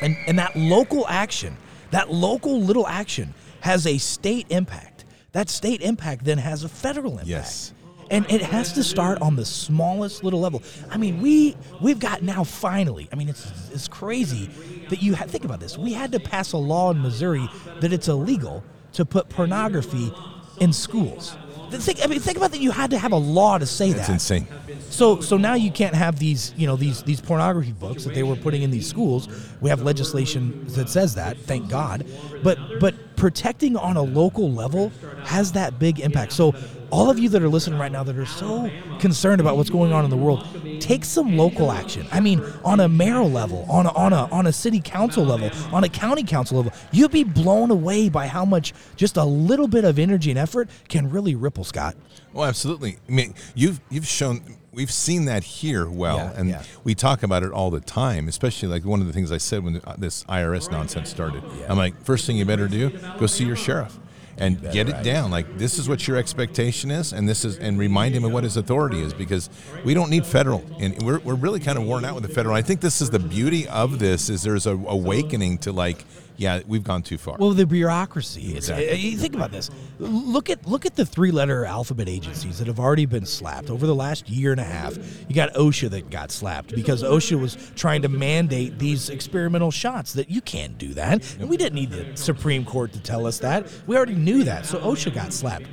Speaker 4: And and that local action, that local little action has a state impact. That state impact then has a federal impact.
Speaker 1: Yes.
Speaker 4: And it has to start on the smallest little level. I mean, we we've got now finally. I mean, it's it's crazy that you ha- think about this. We had to pass a law in Missouri that it's illegal to put pornography in schools. Think, I mean, think about that. You had to have a law to say
Speaker 1: It's
Speaker 4: that.
Speaker 1: That's insane.
Speaker 4: So so now you can't have these you know these these pornography books that they were putting in these schools. We have legislation that says that, thank God. But but protecting on a local level has that big impact. So all of you that are listening right now that are so concerned about what's going on in the world, take some local action. I mean, on a mayoral level, on a, on a on a city council level, on a county council level, you'd be blown away by how much just a little bit of energy and effort can really ripple, Scott.
Speaker 1: Well, absolutely. I mean, you've you've shown we've seen that here well,
Speaker 4: Yeah,
Speaker 1: and
Speaker 4: yeah.
Speaker 1: we talk about it all the time. Especially like one of the things I said when this IRS nonsense started. I'm like, first thing you better do, go see your sheriff and get it down. Like this is what your expectation is, and this is, and remind him of what his authority is, because we don't need federal, and we're we're really kind of worn out with the federal. I think this is the beauty of this is there's a awakening to like, yeah, we've gone too far.
Speaker 4: Well, the bureaucracy.
Speaker 1: Exactly.
Speaker 4: uh, you think about this. Look at look at the three-letter alphabet agencies that have already been slapped over the last year and a half. You got OSHA that got slapped because OSHA was trying to mandate these experimental shots that you can't do that. And we didn't need the Supreme Court to tell us that. We already knew that. So OSHA got slapped.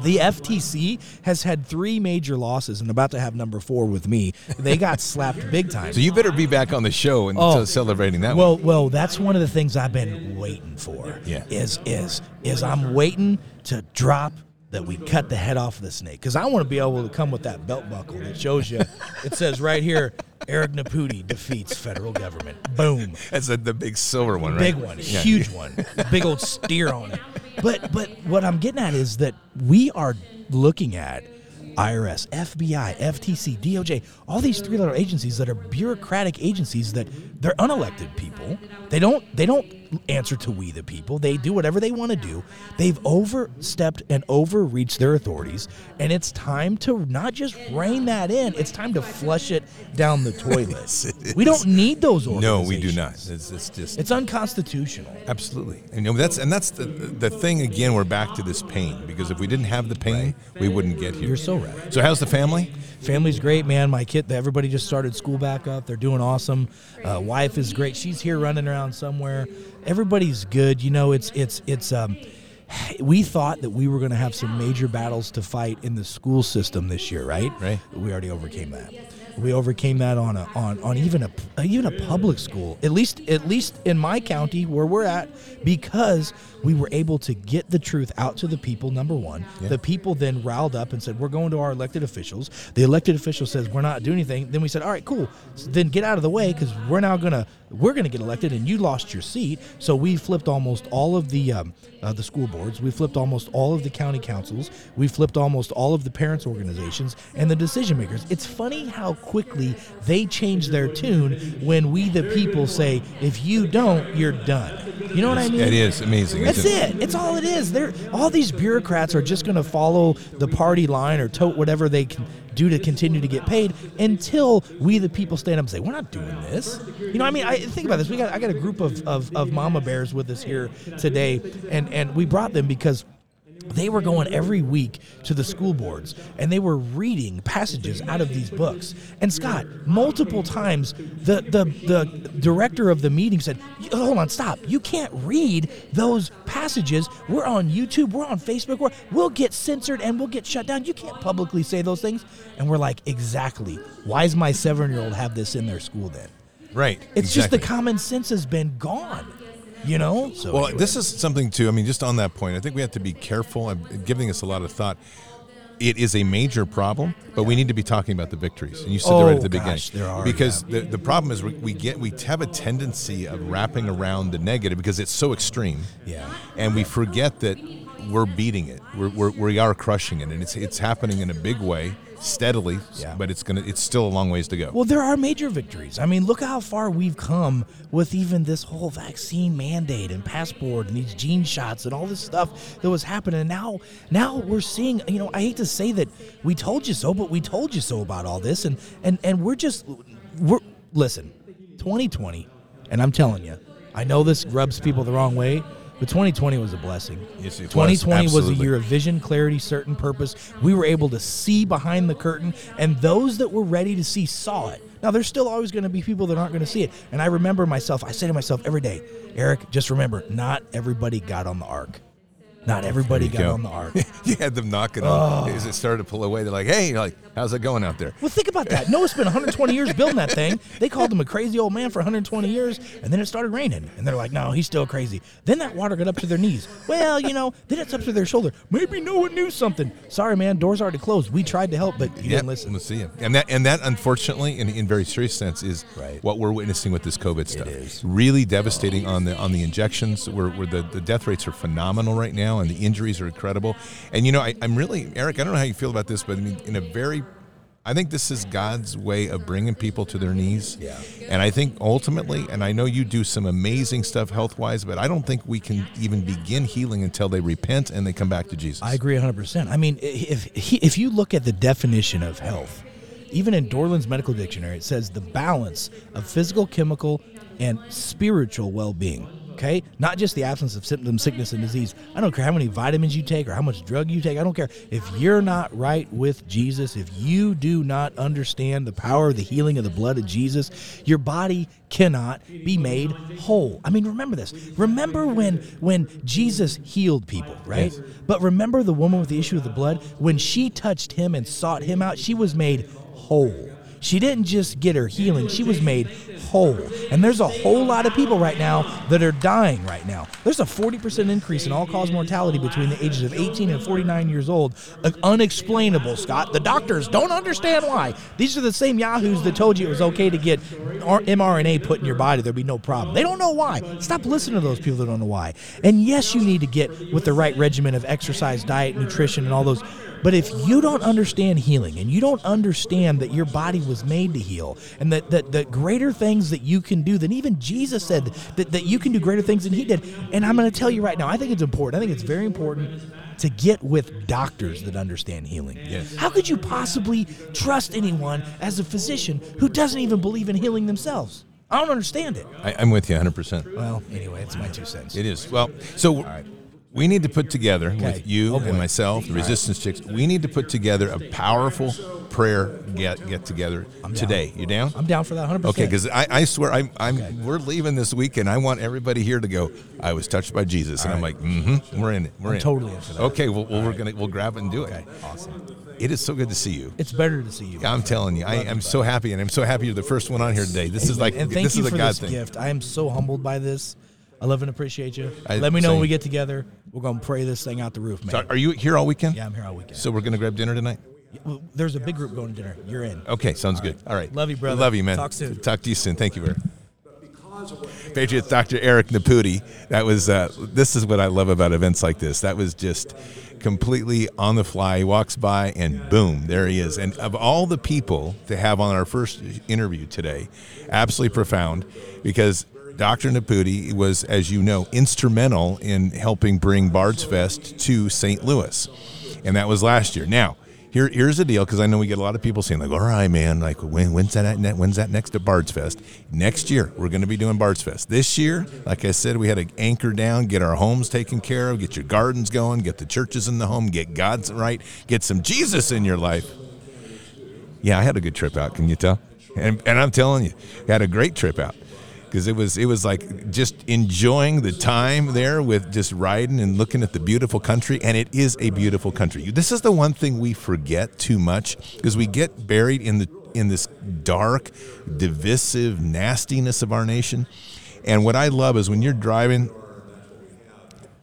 Speaker 4: The FTC has had three major losses and about to have number four with me. They got slapped big time.
Speaker 1: so you better be back on the show and
Speaker 4: Oh.
Speaker 1: celebrating that.
Speaker 4: Well,
Speaker 1: one.
Speaker 4: well, that's one of the things I've been waiting for.
Speaker 1: Yeah.
Speaker 4: Is is is I'm waiting to drop that we cut the head off of the snake because I want to be able to come with that belt buckle that shows you. it says right here, Eric Nepute defeats federal government. Boom.
Speaker 1: that's a, the big silver one, right?
Speaker 4: Big one,
Speaker 1: Yeah.
Speaker 4: huge one, big old steer on it. But but what I'm getting at is that we are looking at IRS, FBI, FTC, DOJ, all these three-letter agencies that are bureaucratic agencies that they're unelected people. They don't they don't answer to we the people. They do whatever they want to do. They've overstepped and overreached their authorities, and it's time to not just rein that in. It's time to flush it down the toilet.
Speaker 1: it
Speaker 4: we don't need those organizations.
Speaker 1: No, we do not. It's, it's just
Speaker 4: It's unconstitutional.
Speaker 1: absolutely. And you know, that's and that's the the thing again. We're back to this pain because if we didn't have the pain, we wouldn't get here.
Speaker 4: You're so right.
Speaker 1: So how's the family?
Speaker 4: Family's great, man. My kid, everybody just started school back up. They're doing awesome. Uh, wife is great. She's here running around somewhere. Everybody's good. You know, it's it's it's um we thought that we were going to have some major battles to fight in the school system this year, right?
Speaker 1: Right.
Speaker 4: We already overcame that. We overcame that on a on, on even a even a public school. At least at least in my county where we're at because we were able to get the truth out to the people number 1. The people then riled up and said we're going to our elected officials. The elected official says we're not doing anything. Then we said all right, cool. So then get out of the way cuz we're now going to we're going to get elected and you lost your seat. So we flipped almost all of the um, uh, the school boards. We flipped almost all of the county councils. We flipped almost all of the parents organizations and the decision makers. It's funny how quickly they change their tune when we the people say if you don't, you're done. You know what I mean?
Speaker 1: It is amazing.
Speaker 4: That's it. It's all it is. They're all these bureaucrats are just going to follow the party line or tote whatever they can do to continue to get paid until we the people stand up and say we're not doing this. You know, I mean, I think about this. We got I got a group of, of, of mama bears with us here today, and and we brought them because they were going every week to the school boards and they were reading passages out of these books. And Scott, multiple times, the, the, the director of the meeting said, Hold on, stop. You can't read those passages. We're on YouTube, we're on Facebook, we're, we'll get censored and we'll get shut down. You can't publicly say those things. And we're like, Exactly. Why does my seven year old have this in their school then?
Speaker 1: Right.
Speaker 4: It's just the common sense has been gone. You know? So
Speaker 1: Well,
Speaker 4: anyway.
Speaker 1: this is something too. I mean, just on that point, I think we have to be careful. I'm giving us a lot of thought. It is a major problem, but we need to be talking about the victories. And you said that right
Speaker 4: Oh,
Speaker 1: at the
Speaker 4: gosh,
Speaker 1: beginning.
Speaker 4: there are,
Speaker 1: because
Speaker 4: yeah.
Speaker 1: the, the problem is we, we get we have a tendency of wrapping around the negative because it's so extreme.
Speaker 4: Yeah.
Speaker 1: And we forget that we're beating it. We're, we're, we are crushing it, and it's it's happening in a big way, steadily.
Speaker 4: Yeah.
Speaker 1: But it's gonna it's still a long ways to go.
Speaker 4: Well, there are major victories. I mean, look how far we've come with even this whole vaccine mandate and passport and these gene shots and all this stuff that was happening. And now, now we're seeing. You know, I hate to say that we told you so, but we told you so about all this, and and and we're just we're listen, 2020, and I'm telling you, I know this rubs people the wrong way. But 2020 was a blessing.
Speaker 1: Yes, it was.
Speaker 4: 2020 was a year of vision, clarity, certain purpose. We were able to see behind the curtain, and those that were ready to see saw it. Now, there's still always going to be people that aren't going to see it. And I remember myself, I say to myself every day, Eric, just remember, not everybody got on the ark. Not
Speaker 1: oh, everybody
Speaker 4: got
Speaker 1: go.
Speaker 4: on the ark.
Speaker 1: you had them knocking
Speaker 4: Oh.
Speaker 1: on as it started to pull away. They're like, "Hey, like, how's it going out there?"
Speaker 4: Well, think about that. Noah spent 120 years building that thing. They called him a crazy old man for 120 years, and then it started raining. And they're like, no, he's still crazy. Then that water got up to their knees. Well, you know, then it's up to their shoulder. Maybe Noah knew something. Sorry, man, doors already closed. We tried to help, but you
Speaker 1: Yep,
Speaker 4: didn't listen.
Speaker 1: We'll see you. And that, and that, unfortunately, in, in very serious sense, is
Speaker 4: Right.
Speaker 1: what we're witnessing with this COVID stuff.
Speaker 4: is.
Speaker 1: really devastating on the on the injections. Where, where the, the death rates are phenomenal right now, and the injuries are incredible. And you know, I, I'm really Eric. I don't know how you feel about this, but I mean, in a very I think this is God's way of bringing people to their knees.
Speaker 4: Yeah.
Speaker 1: And I think ultimately, and I know you do some amazing stuff health wise, but I don't think we can even begin healing until they repent and they come back to Jesus.
Speaker 4: I agree 100%. I mean, if if you look at the definition of health, even in Dorland's medical dictionary, it says the balance of physical, chemical, and spiritual well-being. Okay, not just the absence of symptoms, sickness, and disease. I don't care how many vitamins you take or how much drug you take. I don't care if you're not right with Jesus. If you do not understand the power of the healing of the blood of Jesus, your body cannot be made whole. I mean, remember this. Remember when when Jesus healed people, right? But remember the woman with the issue of the blood when she touched him and sought him out, she was made whole. She didn't just get her healing, she was made whole. And there's a whole lot of people right now that are dying right now. There's a 40% increase in all cause mortality between the ages of 18 and 49 years old. Uh, Unexplainable, Scott. The doctors don't understand why. These are the same yahoos that told you it was okay to get mRNA put in your body, there'd be no problem. They don't know why. Stop listening to those people that don't know why. And yes, you need to get with the right regimen of exercise, diet, nutrition, and all those. But if you don't understand healing and you don't understand that your body was made to heal and that, that, that greater things that you can do than even Jesus said that, that you can do greater things than he did. And I'm going to tell you right now, I think it's important. I think it's very important to get with doctors that understand healing.
Speaker 1: Yes.
Speaker 4: How could you possibly trust anyone as a physician who doesn't even believe in healing themselves? I don't understand it.
Speaker 1: I, I'm with you 100%.
Speaker 4: Well, anyway, it's my two cents.
Speaker 1: It is. Well, so we need to put together
Speaker 4: Okay.
Speaker 1: with you
Speaker 4: Oh,
Speaker 1: and myself, the Resistance Chicks. We need to put together a powerful prayer get get together today. You down?
Speaker 4: I'm down for that 100.
Speaker 1: Okay, because I, I swear I'm, I'm we're leaving this weekend. I want everybody here to go. I was touched by Jesus, and I'm like, mm-hmm, we're in it. We're
Speaker 4: I'm
Speaker 1: in. it."
Speaker 4: totally in.
Speaker 1: Okay, well, well we're gonna we'll grab it and do it.
Speaker 4: Awesome.
Speaker 1: It is so good to see you.
Speaker 4: It's better to see you.
Speaker 1: I'm telling you, I, I'm so happy, and I'm so happy you're the first one on here today. This is like
Speaker 4: and thank
Speaker 1: this
Speaker 4: you
Speaker 1: is a
Speaker 4: for
Speaker 1: God
Speaker 4: this
Speaker 1: thing.
Speaker 4: gift. I am so humbled by this. I love and appreciate you.
Speaker 1: I-
Speaker 4: Let me know
Speaker 1: same.
Speaker 4: when we get together. We're gonna pray this thing out the roof, man.
Speaker 1: So are you here all weekend?
Speaker 4: yeah, I'm here all weekend.
Speaker 1: So we're gonna grab dinner tonight.
Speaker 4: Well, There's a big group going to dinner. You're in.
Speaker 1: Okay, sounds good. All right.
Speaker 4: Love you, brother.
Speaker 1: Love you, man.
Speaker 4: Talk soon.
Speaker 1: Talk to you soon. Thank you, Eric. Patriots Dr. Eric Nepute. That was uh, this is what I love about events like this. That was just completely on the fly. He walks by and boom, there he is. And of all the people to have on our first interview today, absolutely profound because Dr. Nepute was, as you know, instrumental in helping bring Bards Fest to St. Louis. And that was last year. Now, here, here's the deal, because I know we get a lot of people saying like, "All right, man, like when, when's that? At, when's that next at Bards Fest?" Next year, we're going to be doing Bards Fest. This year, like I said, we had to anchor down, get our homes taken care of, get your gardens going, get the churches in the home, get God's right, get some Jesus in your life. Yeah, I had a good trip out. Can you tell? And, and I'm telling you, had a great trip out because it was it was like just enjoying the time there with just riding and looking at the beautiful country. And it is a beautiful country. This is the one thing we forget too much because we get buried in the in this dark, divisive nastiness of our nation. And what I love is when you're driving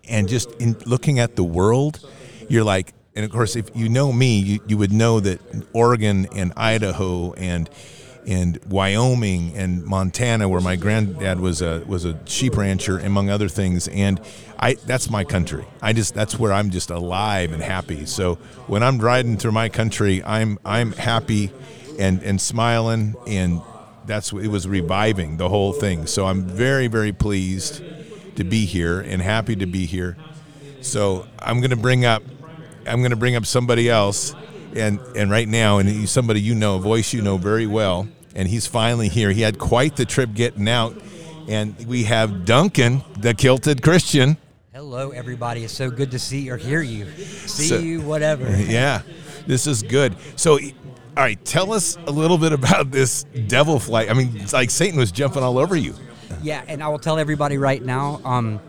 Speaker 1: and just in looking at the world, you're like, and of course, if you know me, you, you would know that Oregon and Idaho and and Wyoming and Montana, where my granddad was a was a sheep rancher, among other things, and I that's my country. I just that's where I'm just alive and happy. So when I'm riding through my country, I'm I'm happy and and smiling, and that's it was reviving the whole thing. So I'm very very pleased to be here and happy to be here. So I'm going to bring up I'm going to bring up somebody else, and and right now, and he's somebody you know, a voice you know very well, and he's finally here. He had quite the trip getting out, and we have Duncan, the kilted Christian.
Speaker 5: Hello, everybody. It's so good to see or hear you. See
Speaker 1: So-
Speaker 5: you, whatever.
Speaker 1: Yeah, this is good. So. All right, tell us a little bit about this devil flight. I mean, it's like Satan was jumping all over you.
Speaker 5: Yeah, and I will tell everybody right now, um,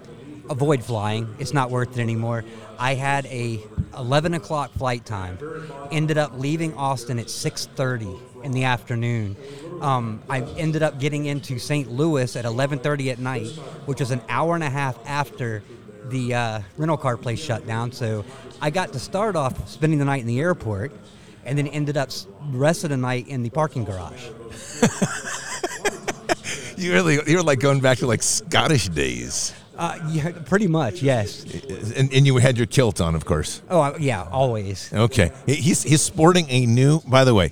Speaker 5: avoid flying. It's not worth it anymore. I had a 11 o'clock flight time. Ended up leaving Austin at 6:30 in the afternoon. Um, I ended up getting into St. Louis at 11:30 at night, which was an hour and a half after the uh, rental car place shut down. So I got to start off spending the night in the airport, and then ended up rest of the night in the parking garage.
Speaker 1: You really, you're like going back to like Scottish days,
Speaker 5: Uh, yeah, pretty much, yes.
Speaker 1: and, and you had your kilt on, of course.
Speaker 5: Oh, yeah, always.
Speaker 1: Okay, he's he's sporting a new. By the way,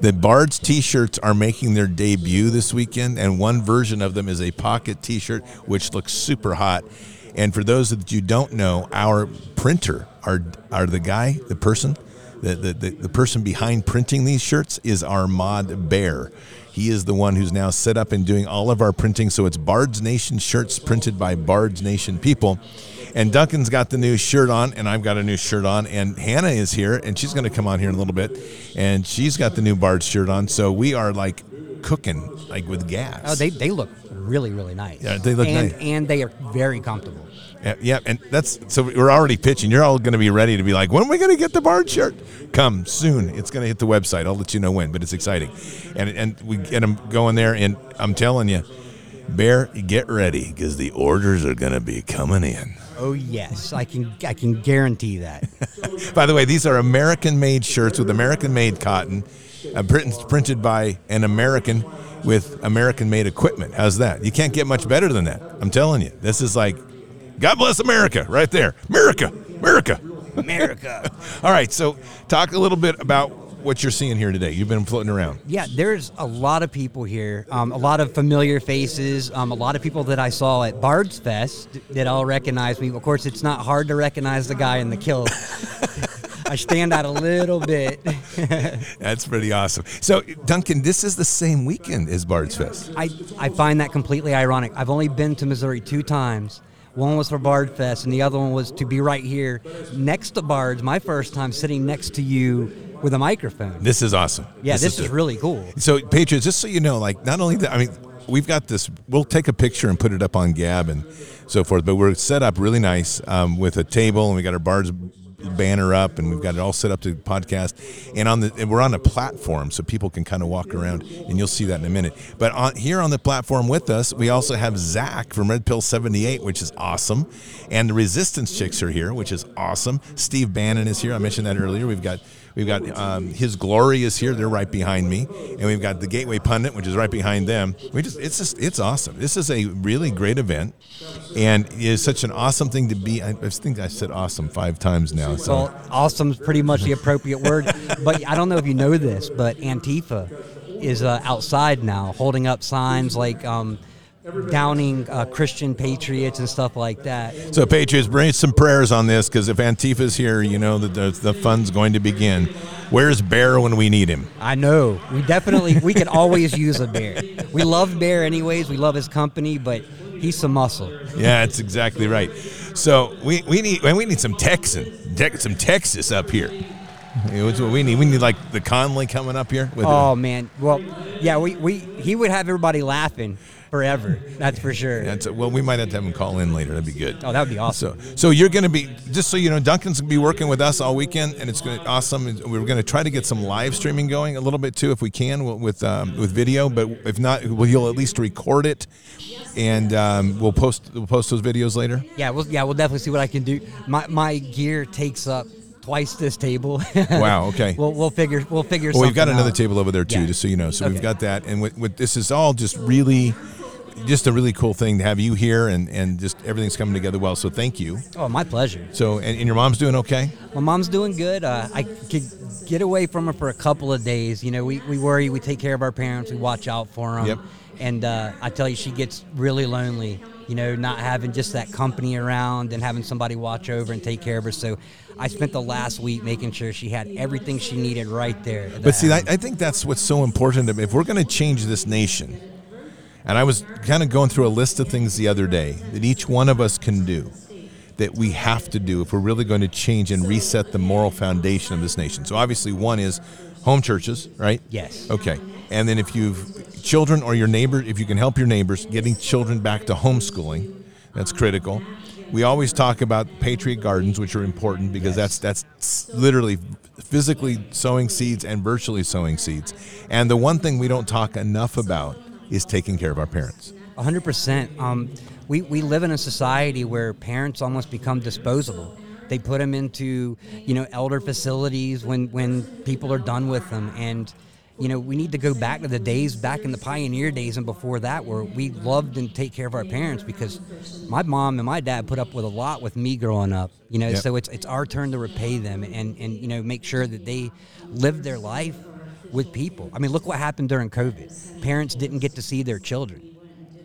Speaker 1: the Bards T-shirts are making their debut this weekend, and one version of them is a pocket T-shirt, which looks super hot. And for those that you don't know, our printer, our our the guy, the person, the the, the, the person behind printing these shirts is Armand Bear. He is the one who's now set up and doing all of our printing. So it's Bards Nation shirts printed by Bards Nation people. And Duncan's got the new shirt on, and I've got a new shirt on, and Hannah is here, and she's going to come on here in a little bit, and she's got the new Bards shirt on. So we are like cooking, like with gas.
Speaker 5: Oh, they, they look really, really nice.
Speaker 1: Yeah, they look
Speaker 5: and,
Speaker 1: nice.
Speaker 5: And they are very comfortable.
Speaker 1: Yeah, yeah, and that's so we're already pitching. You're all going to be ready to be like, when are we going to get the Bard shirt? Come soon. It's going to hit the website. I'll let you know when, but it's exciting, and and we get them going there. And I'm telling you, Bear, get ready because the orders are going to be coming in.
Speaker 5: Oh yes, I can I can guarantee that.
Speaker 1: By the way, these are American-made shirts with American-made cotton, uh, print, printed by an American with American-made equipment. How's that? You can't get much better than that. I'm telling you, this is like, God bless America, right there. America, America.
Speaker 5: America.
Speaker 1: All right, so talk a little bit about what you're seeing here today. You've been floating around.
Speaker 5: Yeah, there's a lot of people here, um, a lot of familiar faces, um, a lot of people that I saw at Bard's Fest that all recognize me. Of course, it's not hard to recognize the guy in the kilt. I stand out a little bit.
Speaker 1: That's pretty awesome. So, Duncan, this is the same weekend as Bard's Fest.
Speaker 5: I, I find that completely ironic. I've only been to Missouri two times. One was for Bard Fest, and the other one was to be right here next to Bard's. My first time sitting next to you with a microphone.
Speaker 1: This is awesome.
Speaker 5: yeah, this, is,
Speaker 1: the-
Speaker 5: really cool.
Speaker 1: So, Patriots, just so you know, like not only that, I mean, we've got this. We'll take a picture and put it up on Gab and so forth. But we're set up really nice um, with a table, and we got our Bards banner up, and we've got it all set up to podcast. And on the and we're on a platform, so people can kind of walk around, and you'll see that in a minute. But on here on the platform with us, we also have Zach from Red Pill seventy eight, which is awesome, and the Resistance chicks are here, which is awesome. Steve Bannon is here. I mentioned that earlier. We've got We've got um, His Glory is here. They're right behind me, and we've got the Gateway Pundit, which is right behind them. We just it's just it's awesome. This is a really great event, and it is such an awesome thing to be. I, I think I said awesome five times now. So
Speaker 5: Well, awesome's pretty much the appropriate word. But I don't know if you know this, but Antifa is uh, outside now, holding up signs like um, downing uh, Christian patriots and stuff like that.
Speaker 1: So, Patriots, bring some prayers on this because if Antifa's here, you know that the, the fun's going to begin. Where's Bear when we need him?
Speaker 5: I know. We definitely we could always use a bear. We love Bear anyways. We love his company, but he's some muscle.
Speaker 1: Yeah, that's exactly right. So we, we need we need some Texan, Tex- some Texas up here. What's what we need? We need like the Conley coming up here with
Speaker 5: Oh man. Well, yeah, we, we he would have everybody laughing forever. That's for sure.
Speaker 1: That's well, we might have to have him call in later. That'd be good.
Speaker 5: Oh, that would be awesome.
Speaker 1: So, so you're going to be just so you know, Duncan's going to be working with us all weekend, and it's going to awesome. We're going to try to get some live streaming going a little bit too, if we can, with um, with video. But if not, well, you'll at least record it, and um, we'll post we'll post those videos later.
Speaker 5: Yeah, we'll yeah, we'll definitely see what I can do. My my gear takes up twice this table.
Speaker 1: Wow, okay.
Speaker 5: we'll we'll figure we'll figure.
Speaker 1: Well, we've got another
Speaker 5: out.
Speaker 1: table over there too,
Speaker 5: Yeah.
Speaker 1: just so you know. So we've got that, and with, with this is all just really, just a really cool thing to have you here, and and just everything's coming together well. So thank you.
Speaker 5: Oh, my pleasure.
Speaker 1: So, and, and your mom's doing okay.
Speaker 5: My mom's doing good. Uh, I could get away from her for a couple of days. You know, we, we worry, we take care of our parents, we watch out for them.
Speaker 1: Yep.
Speaker 5: And uh, I tell you, she gets really lonely. You know, not having just that company around and having somebody watch over and take care of her. So, I spent the last week making sure she had everything she needed right there.
Speaker 1: But see, I. I think that's what's so important. If we're going to change this nation, and I was kind of going through a list of things the other day that each one of us can do, that we have to do if we're really going to change and reset the moral foundation of this nation. So obviously, one is home churches, right?
Speaker 5: Yes.
Speaker 1: Okay. And then if you've children or your neighbor, if you can help your neighbors, getting children back to homeschooling, that's critical. We always talk about Patriot Gardens, which are important because that's that's literally physically sowing seeds and virtually sowing seeds. And the one thing we don't talk enough about is taking care of our parents.
Speaker 5: Hundred percent. Um, we we live in a society where parents almost become disposable. They put them into you know elder facilities when when people are done with them, and you know we need to go back to the days back in the pioneer days and before that where we loved and take care of our parents because my mom and my dad put up with a lot with me growing up. You know,
Speaker 1: Yep.
Speaker 5: so it's it's our turn to repay them and and you know make sure that they live their life with people. I mean, look what happened during COVID. Parents didn't get to see their children.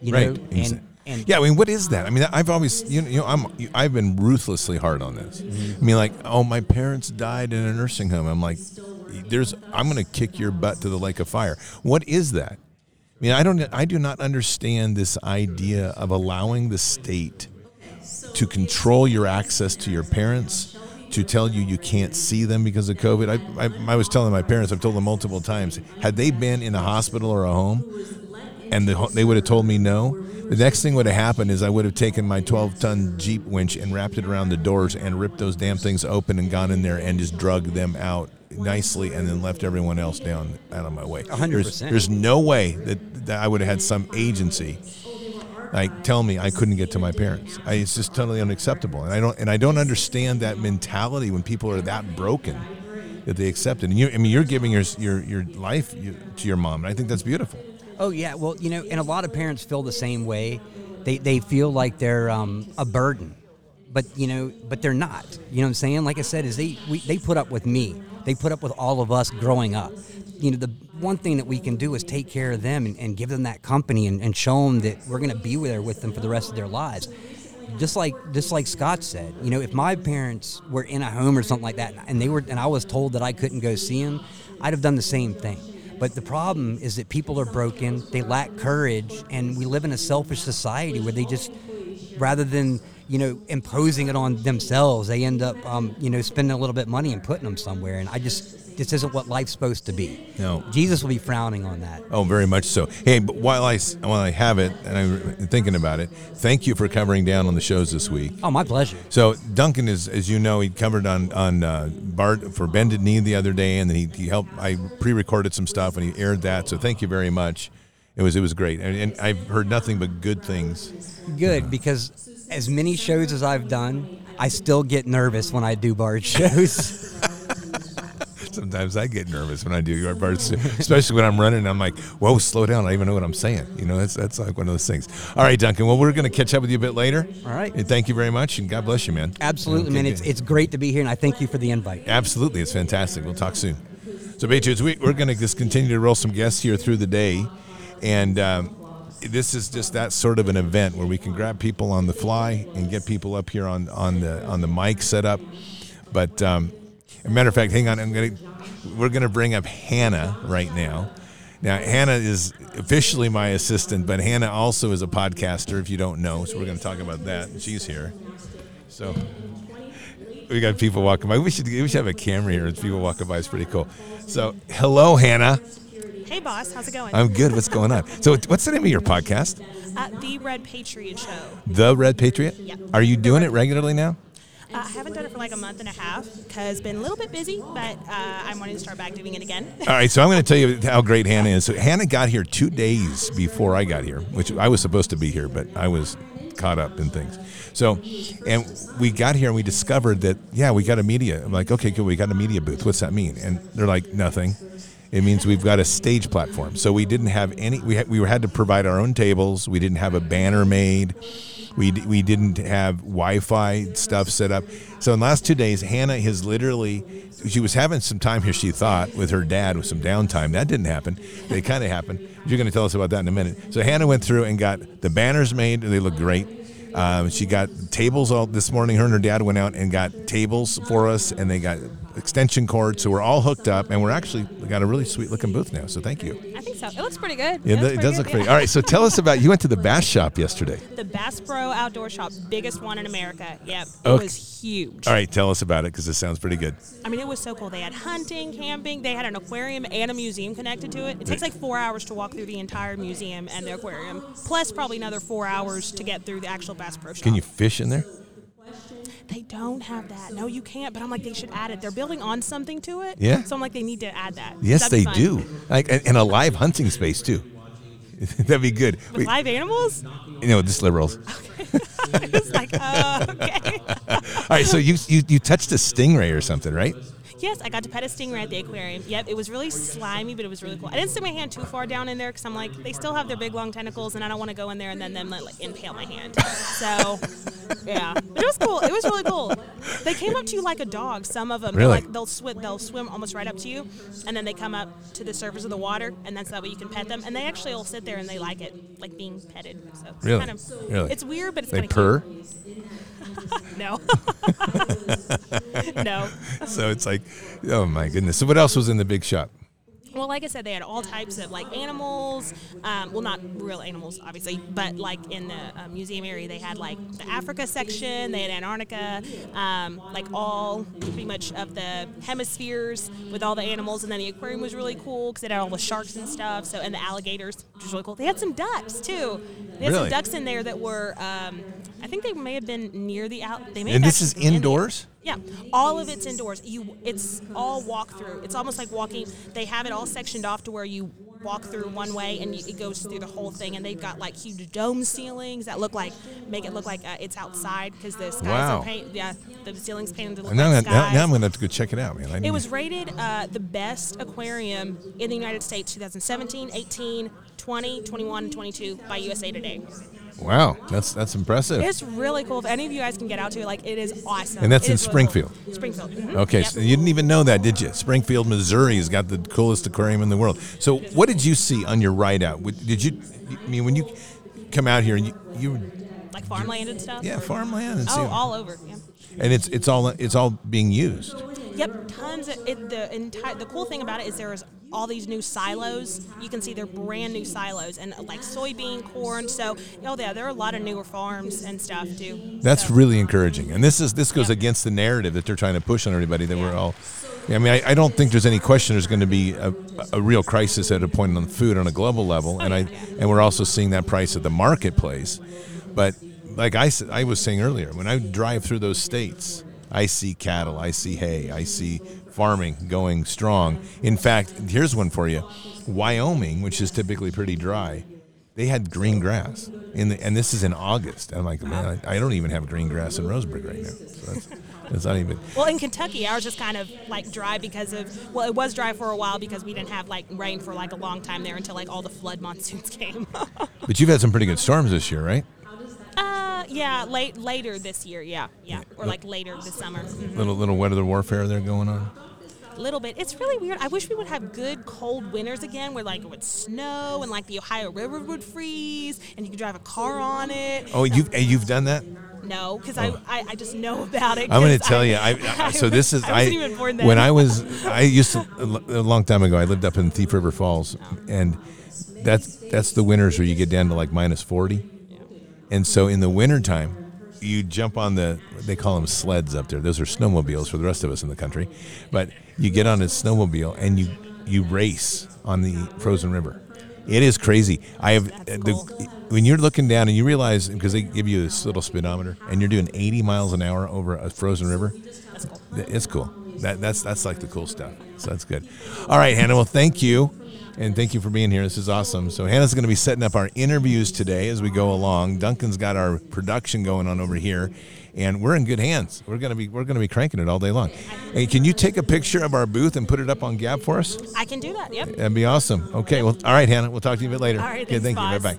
Speaker 5: You know,
Speaker 1: Exa-
Speaker 5: and
Speaker 1: yeah, I mean, what is that? I mean, I've always, you know, you know I'm, I've been ruthlessly hard on this. Mm-hmm. I mean, like, oh, my parents died in a nursing home. I'm like, there's, I'm going to kick your butt to the lake of fire. What is that? I mean, I don't, I do not understand this idea of allowing the state to control your access to your parents, to tell you you can't see them because of COVID. I, I, I was telling my parents, I've told them multiple times, had they been in a hospital or a home, and the, they would have told me no. The next thing would have happened is I would have taken my 12 ton Jeep winch and wrapped it around the doors and ripped those damn things open and gone in there and just drug them out nicely and then left everyone else down out of my way.
Speaker 5: hundred
Speaker 1: There's,
Speaker 5: percent.
Speaker 1: there's no way that, that I would have had some agency like tell me I couldn't get to my parents. I, it's just totally unacceptable, and I don't and I don't understand that mentality when people are that broken that they accept it. And you, I mean, you're giving your your your life to your mom, and I think that's beautiful.
Speaker 5: oh yeah, well you know, and a lot of parents feel the same way. They they feel like they're um, a burden, but you know, but they're not. You know what I'm saying? Like I said, is they we, they put up with me. They put up with all of us growing up. You know, the one thing that we can do is take care of them and, and give them that company and, and show them that we're going to be there with them for the rest of their lives. Just like just like Scott said, you know, if my parents were in a home or something like that, and they were, and I was told that I couldn't go see them, I'd have done the same thing. But the problem is that people are broken, they lack courage, and we live in a selfish society where they just, rather than you know, imposing it on themselves. They end up, um, you know, spending a little bit of money and putting them somewhere. And I just, this isn't what life's supposed to be.
Speaker 1: No.
Speaker 5: Jesus will be frowning on that.
Speaker 1: Oh, very much so. Hey, but while I while I have it and I'm thinking about it, thank you for covering down on the shows this week.
Speaker 5: Oh, my pleasure.
Speaker 1: So Duncan is, as you know, he covered on on uh, Bart for Bended Knee the other day, and then he, he helped. I pre-recorded some stuff and he aired that. So thank you very much. It was it was great, and, and I've heard nothing but good things.
Speaker 5: Good, because as many shows as I've done, I still get nervous when I do Bard shows.
Speaker 1: Sometimes I get nervous when I do your parts, especially when I'm running. I'm like, "Whoa, slow down! I don't even know what I'm saying." You know, that's that's like one of those things. All right, Duncan. Well, we're going to catch up with you a bit later.
Speaker 5: All right.
Speaker 1: And thank you very much, and God bless you, man.
Speaker 5: Absolutely, man. It's, it's great to be here, and I thank you for the invite.
Speaker 1: Absolutely, it's fantastic. We'll talk soon. So, Patriots, we, we're going to just continue to roll some guests here through the day, and um, this is just that sort of an event where we can grab people on the fly and get people up here on on the on the mic set up. But um, a matter of fact, hang on, I'm to we're going to bring up Hannah right now. Now, Hannah is officially my assistant, but Hannah also is a podcaster. If you don't know, so we're going to talk about that. She's here, so we got people walking by. We should we should have a camera here as people walking by. It's pretty cool. So, hello, Hannah.
Speaker 6: Hey, boss, how's it going?
Speaker 1: I'm good. What's going on? So, what's the name of your podcast?
Speaker 6: uh, the Red Patriot Show.
Speaker 1: The Red Patriot.
Speaker 6: Yeah.
Speaker 1: Are you doing it regularly now?
Speaker 6: Uh, I haven't done it for like a month and a half because been a little bit busy, but uh, I'm wanting to start back doing it again.
Speaker 1: All right. So I'm going to tell you how great Hannah is. So Hannah got here two days before I got here, which I was supposed to be here, but I was caught up in things. So, and we got here and we discovered that yeah, we got a media. I'm like, okay, good. We got a media booth. What's that mean? And they're like, nothing. It means we've got a stage platform. So we didn't have any. We had, we had to provide our own tables. We didn't have a banner made. We, d- we didn't have Wi-Fi stuff set up. So in the last two days, Hannah has literally. She was having some time here. She thought with her dad with some downtime. That didn't happen. It kind of happened. You're going to tell us about that in a minute. So Hannah went through and got the banners made. And they look great. Um, she got tables all this morning. Her and her dad went out and got tables for us, and they got extension cords. So we're all hooked up, and we're actually we got a really sweet looking booth now. So thank you.
Speaker 6: I think so. It looks pretty good.
Speaker 1: Yeah, it
Speaker 6: pretty
Speaker 1: does
Speaker 6: good,
Speaker 1: look
Speaker 6: yeah.
Speaker 1: pretty. All right, so tell us about you went to the Bass Shop yesterday.
Speaker 6: The Bass Pro Outdoor Shop, biggest one in America. Yep, it
Speaker 1: Okay.
Speaker 6: was huge.
Speaker 1: All right, tell us about it because it sounds pretty good.
Speaker 6: I mean, it was so cool. They had hunting, camping. They had an aquarium and a museum connected to it. It takes like four hours to walk through the entire museum and the aquarium, plus probably another four hours to get through the actual Bass Pro Shop.
Speaker 1: Can you fish in there?
Speaker 6: They don't have that. No, you can't. But I'm like, they should add it. They're building on something to it.
Speaker 1: Yeah.
Speaker 6: So I'm like, they need to add that.
Speaker 1: Yes, they
Speaker 6: fun.
Speaker 1: do. Like and, and a live hunting space too. That'd be good.
Speaker 6: With live animals?
Speaker 1: you know, just liberals.
Speaker 6: it's like, uh, okay.
Speaker 1: All right, so you, you you touched a stingray or something, right?
Speaker 6: Yes, I got to pet a stingray at the aquarium. Yep, it was really slimy, but it was really cool. I didn't stick my hand too far down in there because I'm like, they still have their big long tentacles, and I don't want to go in there and then them like impale my hand. So, yeah, but it was cool. It was really cool. They came up to you like a dog. Some of them,
Speaker 1: Really?
Speaker 6: like they'll swim, they'll swim almost right up to you, and then they come up to the surface of the water, and that's that way you can pet them. And they actually will sit there and they like it, like being petted. So it's
Speaker 1: Really?
Speaker 6: kind of,
Speaker 1: Really?
Speaker 6: it's weird, but it's
Speaker 1: They
Speaker 6: kind of
Speaker 1: purr.
Speaker 6: No, no.
Speaker 1: So it's like, oh my goodness. So what else was in the big shop?
Speaker 6: Well, like I said, they had all types of like animals. Um, well, not real animals, obviously, but like in the uh, museum area, they had like the Africa section, they had Antarctica, um, like all pretty much of the hemispheres with all the animals. And then the aquarium was really cool because it had all the sharks and stuff. So and the alligators, which was really cool. They had some ducks too. They had
Speaker 1: Really?
Speaker 6: some ducks in there that were. I think they may have been near the out. They may
Speaker 1: And this is
Speaker 6: been in
Speaker 1: indoors?
Speaker 6: yeah, all of it's indoors. You, it's all walk through. It's almost like walking. They have it all sectioned off to where you walk through one way and you, it goes through the whole thing. And they've got like huge dome ceilings that look like make it look like uh, it's outside because the skies
Speaker 1: Wow.
Speaker 6: are painted. Yeah, the ceilings painted to look
Speaker 1: Now,
Speaker 6: like
Speaker 1: now,
Speaker 6: skies.
Speaker 1: now I'm going to have to go check it out, man. I
Speaker 6: it was rated uh, the best aquarium in the United States 2017, 18, 20, 21, and 22 by USA Today.
Speaker 1: Wow, that's that's impressive.
Speaker 6: It's really cool. If any of you guys can get out to it, like it is awesome.
Speaker 1: And that's
Speaker 6: It
Speaker 1: in
Speaker 6: is really cool.
Speaker 1: Springfield?
Speaker 6: Springfield. mhm.
Speaker 1: Okay,
Speaker 6: Yep.
Speaker 1: so you didn't even know that, did you? Springfield, Missouri has got the coolest aquarium in the world. So, what did you see on your ride out? Did you? I mean, when you come out here and you, you
Speaker 6: like farmland and stuff.
Speaker 1: yeah, farmland and
Speaker 6: Oh, all over. Yeah.
Speaker 1: and it's it's all it's all being used.
Speaker 6: Yep, tons of it. The entire the cool thing about it is there is all these new silos. You can see they're brand new silos and uh, like soybean, corn. So oh yeah, there are a lot of newer farms and stuff too.
Speaker 1: That's
Speaker 6: So-
Speaker 1: really encouraging, and this is this goes
Speaker 6: Yeah.
Speaker 1: against the narrative that they're trying to push on everybody that we're all. I mean, I, I don't think there's any question there's going to be a, a real crisis at a point on food on a global level, and I and we're also seeing that price at the marketplace. But like I I was saying earlier, when I drive through those states, I see cattle, I see hay, I see farming going strong. In fact, here's one for you: Wyoming, which is typically pretty dry, they had green grass in the, and this is in August. I'm like, man, I, I don't even have green grass in Roseburg right now. So that's, that's not even.
Speaker 6: Well, in Kentucky, ours is just kind of like dry because of well, it was dry for a while because we didn't have like rain for like a long time there until like all the flood monsoons came.
Speaker 1: But you've had some pretty good storms this year, right?
Speaker 6: uh, yeah, late later this year, yeah, yeah, or like later this summer. Mhm.
Speaker 1: Little little weather warfare there going on.
Speaker 6: A little bit. It's really weird. I wish we would have good cold winters again, where like it would snow and like the Ohio River would freeze, and you could drive a car on it.
Speaker 1: Oh, you've you've done that.
Speaker 6: No, because oh. I, I I just know about it.
Speaker 1: I'm going to tell
Speaker 6: I-
Speaker 1: you. I, I so this is
Speaker 6: I
Speaker 1: I,
Speaker 6: wasn't even born then.
Speaker 1: when I was I used to a long time ago. I lived up in Thief River Falls, and that's that's the winters where you get down to like minus forty, and so in the wintertime, you jump on the they call them sleds up there. Those are snowmobiles for the rest of us in the country, but you get on a snowmobile and you you race on the frozen river. It is crazy. I have
Speaker 6: That's uh,
Speaker 1: the,
Speaker 6: cool.
Speaker 1: when you're looking down and you realize because they give you this little speedometer and you're doing 80 miles an hour over a frozen river.
Speaker 6: That's cool.
Speaker 1: It's cool. That that's that's like the cool stuff. So that's good. All right, Hannah. Well, thank you, and thank you for being here. This is awesome. So Hannah's going to be setting up our interviews today as we go along. Duncan's got our production going on over here, and we're in good hands. We're gonna be we're gonna be cranking it all day long. Hey, can you take a picture of our booth and put it up on Gab for us?
Speaker 6: I can do that. Yep.
Speaker 1: That'd be awesome. Okay. Well, all right, Hannah. We'll talk to you a bit later.
Speaker 6: All right,
Speaker 1: Okay. Thank you. Bye bye.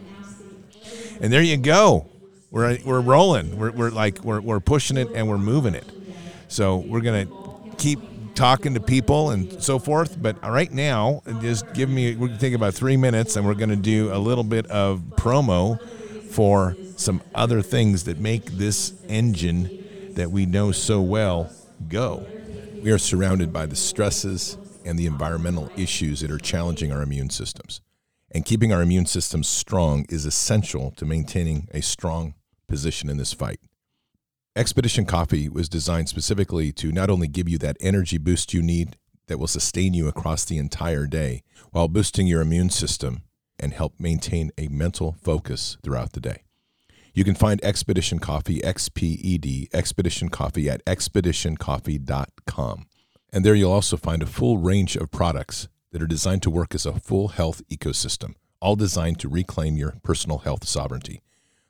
Speaker 1: And there you go. We're we're rolling. We're, we're like we're, we're pushing it and we're moving it. So we're gonna keep talking to people and so forth. But right now, just give me. We're gonna take about three minutes and we're gonna do a little bit of promo for some other things that make this engine that we know so well go. We are surrounded by the stresses and the environmental issues that are challenging our immune systems. And keeping our immune systems strong is essential to maintaining a strong position in this fight. Expedition Coffee was designed specifically to not only give you that energy boost you need that will sustain you across the entire day while boosting your immune system and help maintain a mental focus throughout the day. You can find Expedition Coffee, XPED, Expedition Coffee at expeditioncoffee.com. And there you'll also find a full range of products that are designed to work as a full health ecosystem, all designed to reclaim your personal health sovereignty.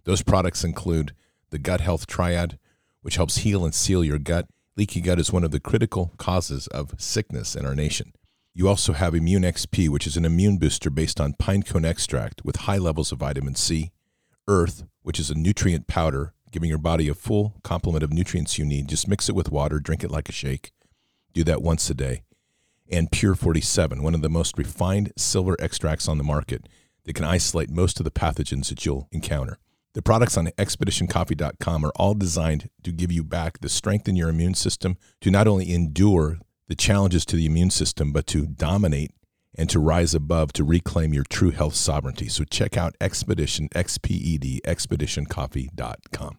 Speaker 1: Those products include the Gut Health Triad, which helps heal and seal your gut. Leaky gut is one of the critical causes of sickness in our nation. You also have Immune XP, which is an immune booster based on pine cone extract with high levels of vitamin C. Earth, which is a nutrient powder, giving your body a full complement of nutrients you need. Just mix it with water, drink it like a shake. Do that once a day. And Pure 47, one of the most refined silver extracts on the market that can isolate most of the pathogens that you'll encounter. The products on expeditioncoffee.com are all designed to give you back the strength in your immune system to not only endure the challenges to the immune system, but to dominate and to rise above to reclaim your true health sovereignty. So check out Expedition, XPED, expeditioncoffee.com.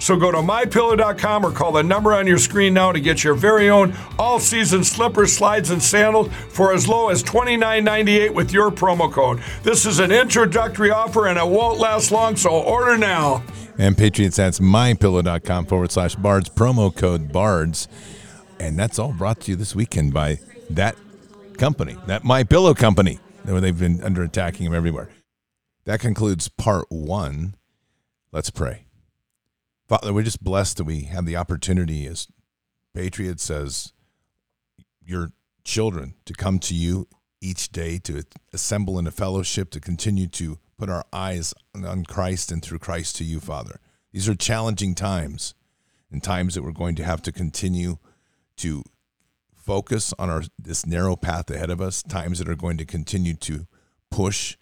Speaker 2: So go to mypillow.com or call the number on your screen now to get your very own all-season slippers, slides, and sandals for as low as $29.98 with your promo code. This is an introductory offer and it won't last long, so order now.
Speaker 1: And Patriots, that's mypillow.com forward slash bards, promo code bards. And that's all brought to you this weekend by that company, that My Pillow company, where they've been under attacking them everywhere. That concludes part one. Let's pray. Father, we're just blessed that we have the opportunity as Patriot says, your children to come to you each day to assemble in a fellowship to continue to put our eyes on Christ and through Christ to you, Father. These are challenging times and times that we're going to have to continue to focus on our this narrow path ahead of us, times that are going to continue to push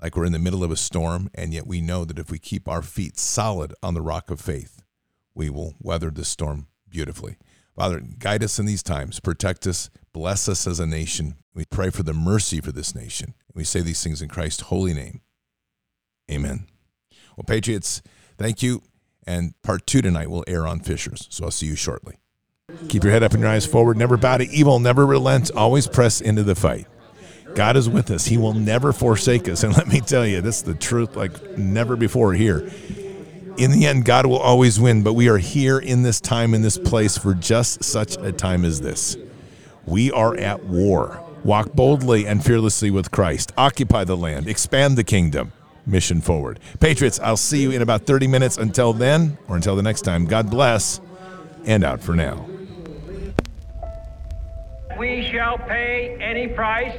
Speaker 1: like we're in the middle of a storm, and yet we know that if we keep our feet solid on the rock of faith, we will weather the storm beautifully. Father, guide us in these times, protect us, bless us as a nation. We pray for the mercy for this nation. We say these things in Christ's holy name. Amen. Well, Patriots, thank you. And part two tonight will air on Fishers. So I'll see you shortly. Keep your head up and your eyes forward. Never bow to evil. Never relent. Always press into the fight. God is with us. He will never forsake us. And let me tell you, this is the truth like never before here in the end, God will always win, but we are here in this time, in this place, for just such a time as this. We are at war. Walk boldly and fearlessly with Christ. Occupy the land. Expand the kingdom. Mission forward. Patriots, I'll see you in about 30 minutes. Until then, or until the next time, God bless, and out for now.
Speaker 7: We shall pay any price,